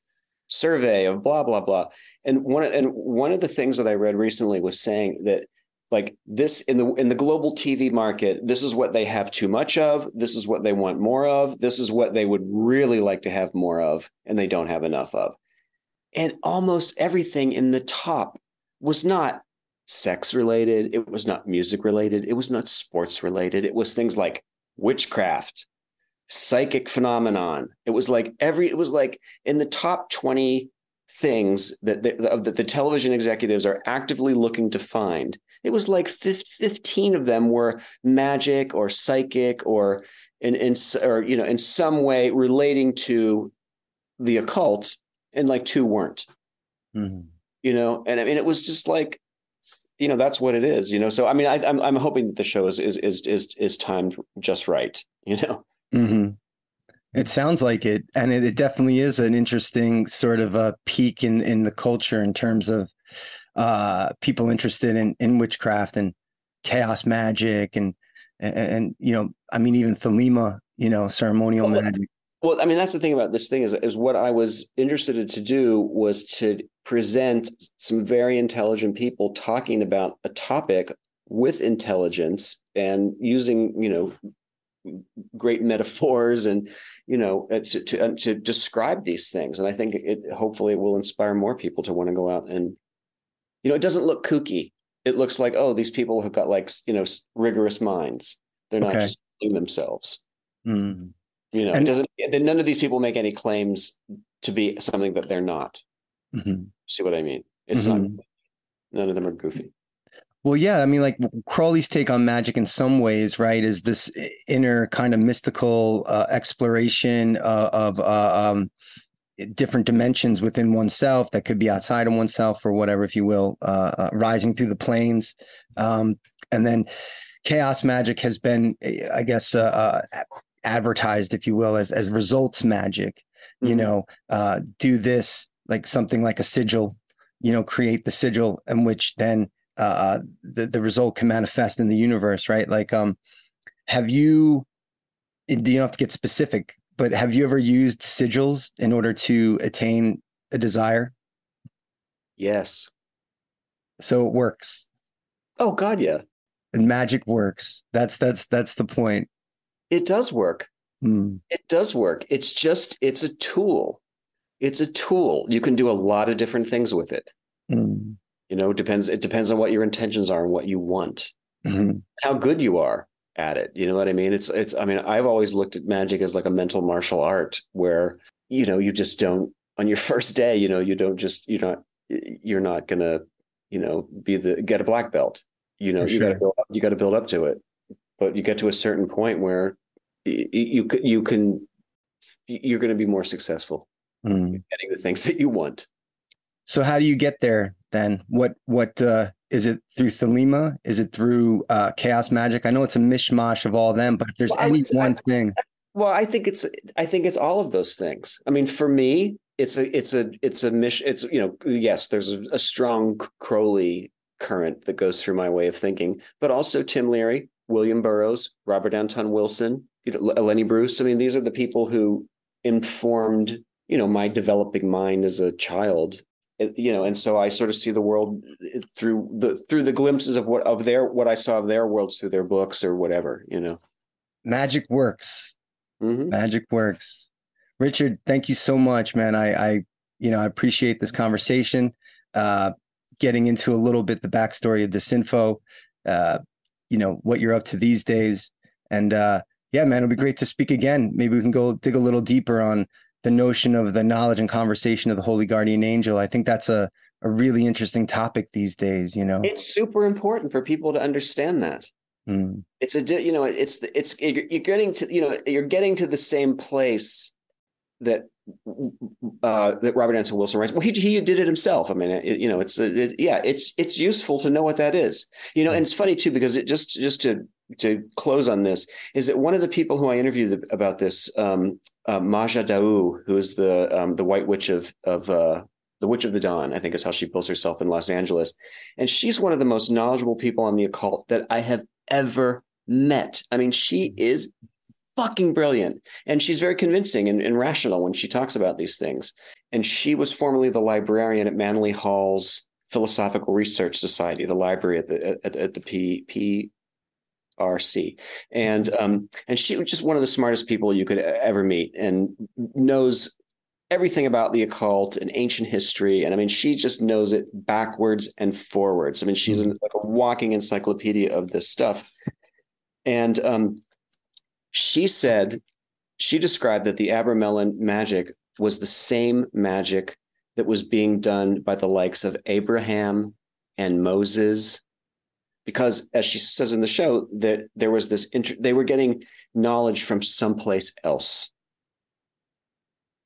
survey of blah, blah, blah. And one, and one of the things that I read recently was saying that like this in the, in the global TV market, this is what they have too much of. This is what they want more of. This is what they would really like to have more of, and they don't have enough of. And almost everything in the top was not sex related. It was not music related. It was not sports related. It was things like witchcraft, psychic phenomenon. It was like every, it was like in the top 20 things that the, that the television executives are actively looking to find. It was like 15 of them were magic or psychic or in, in or you know in some way relating to the occult, and like two weren't. Mhm. You know, and I mean it was just like you know that's what it is you know so i mean I, i'm i'm hoping that the show is is is is, is timed just right you know Mhm. It sounds like it, and it, it definitely is an interesting sort of a peak in in the culture in terms of uh, people interested in in witchcraft and chaos magic, and and, and you know, I mean, even Thelema, you know, ceremonial Well, magic. Well, I mean, that's the thing about this thing is, is what I was interested to do was to present some very intelligent people talking about a topic with intelligence and using, you know, great metaphors and, you know, uh, to to, uh, to describe these things. And I think it hopefully it will inspire more people to want to go out and, you know, it doesn't look kooky. It looks like oh, these people have got like you know rigorous minds. They're not Okay. just themselves. Mm. You know, And- it doesn't. Then none of these people make any claims to be something that they're not. Mhm. See what I mean? It's Mhm. not. None of them are goofy. Well, yeah, I mean, like Crowley's take on magic in some ways, right, is this inner kind of mystical uh, exploration uh, of uh, um, different dimensions within oneself that could be outside of oneself or whatever, if you will, uh, uh, rising through the planes. Um, and then chaos magic has been, I guess, uh, uh, advertised, if you will, as as results magic. You Mhm. know, uh, do this like something like a sigil. You know, create the sigil, in which then uh, the the result can manifest in the universe, right? Like, um, have you? Do you don't have to get specific, but have you ever used sigils in order to attain a desire? Yes. So it works, Oh God, yeah. and magic works. That's that's that's the point. It does work. Mm, It does work. It's just it's a tool. It's a tool. You can do a lot of different things with it. mm, You know, it depends. It depends on what your intentions are and what you want. mhm, how good you are at it. You know what I mean? It's it's I mean, I've always looked at magic as like a mental martial art where, you know, you just don't on your first day, you know, you don't just you're not you're not gonna, you know, be the get a black belt. You know, For you gotta build up, you gotta build up to it. But you get to a certain point where you you, you can you're gonna be more successful mm. getting the things that you want. So how do you get there then? What what uh, is it through Thelema? Is it through uh, chaos magic? I know it's a mishmash of all of them, but if there's Well, any would one thing, Well, I think it's I think it's all of those things. I mean, for me, it's a it's a it's a mission. It's you know, yes, there's a, a strong Crowley current that goes through my way of thinking, but also Tim Leary, William Burroughs, Robert Anton Wilson, you know, Lenny Bruce. I mean, these are the people who informed you know my developing mind as a child. It- you know, and so I sort of see the world eh, through the through the glimpses of what of their what I saw of their worlds through their books or whatever. You know. magic works. Mhm. Magic works. Richard, thank you so much, man. I, I you know, I appreciate this conversation. Uh, getting into a little bit the backstory of Disinfo, uh, you know, what you're up to these days. And uh, yeah, man, it'll be great to speak again. Maybe we can go dig a little deeper on the notion of the knowledge and conversation of the Holy Guardian Angel. I think that's a, a really interesting topic these days, you know. It's super important for people to understand that. Mm, It's a you know it's it's you're getting to you know you're getting to the same place that uh, that Robert Anton Wilson writes. Well, he he did it himself. I mean, it, you know, it's it, yeah, it's it's useful to know what that is. You know, and it's funny too because it just just to to close on this is that one of the people who I interviewed about this, um, uh, Maja D'Aoust, who is the um, the White Witch of of uh, the Witch of the Dawn, I think is how she bills herself in Los Angeles, and she's one of the most knowledgeable people on the occult that I have ever met. I mean, she is fucking brilliant and she's very convincing and, and rational when she talks about these things. And she was formerly the librarian at Manly Hall's Philosophical Research Society, the library at the at, at the P PRC, and um, and she was just one of the smartest people you could ever meet, and knows everything about the occult and ancient history. And I mean, she just knows it backwards and forwards. I mean, she's an, like a walking encyclopedia of this stuff. And um, she said, she described that the Abramelin magic was the same magic that was being done by the likes of Abraham and Moses. Because, as she says in the show, that there was this, inter- they were getting knowledge from someplace else.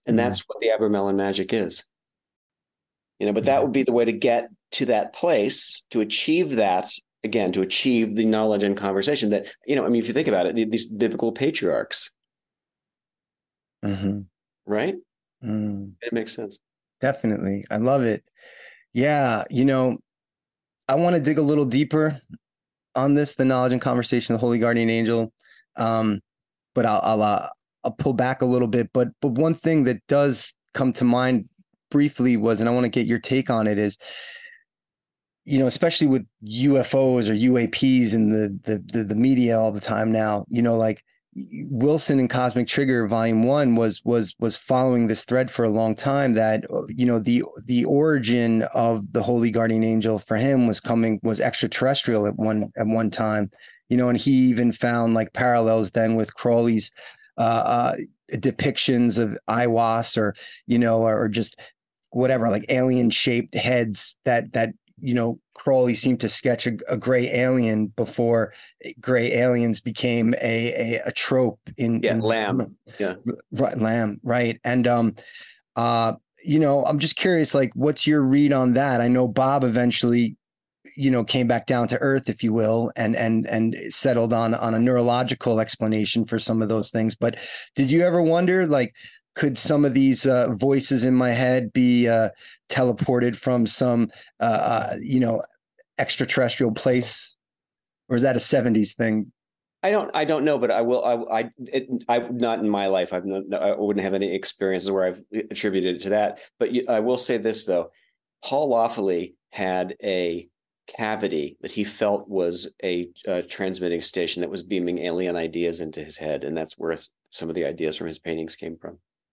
And Mhm. that's what the Abramelin magic is. You know, but that would be the way to get to that place to achieve that again, to achieve the knowledge and conversation that, you know, I mean, if you think about it, these biblical patriarchs, Mhm. right? Mm. It makes sense. Definitely. I love it. Yeah. You know, I want to dig a little deeper on this, the knowledge and conversation, the Holy Guardian Angel. Um, but I'll I'll, uh, I'll pull back a little bit. But but one thing that does come to mind briefly was, and I want to get your take on it, is you know, especially with UFOs or UAPs and the the the, the media all the time now, you know, like Wilson and Cosmic Trigger Volume One was was was following this thread for a long time. That you know the the origin of the Holy Guardian Angel for him was coming was extraterrestrial at one at one time. You know, and he even found like parallels then with Crowley's uh, uh, depictions of Aiwass or you know or, or just whatever like alien shaped heads that that you know Crowley seemed to sketch a, a gray alien before gray aliens became a a, a trope in Yeah, in Lam. Yeah. right Lam right and um uh you know i'm just curious like what's your read on that i know bob eventually you know came back down to earth if you will and and and settled on on a neurological explanation for some of those things but did you ever wonder like could some of these uh, voices in my head be uh, teleported from some uh, uh, you know extraterrestrial place or is that a 70s thing I don't, I don't know, but I will. I, I, it, I not in my life. I've no, I wouldn't have any experiences where I've attributed it to that. But you, I will say this though: Paul Laffoley had a cavity that he felt was a, uh transmitting station that was beaming alien ideas into his head, and that's where some of the ideas from his paintings came from.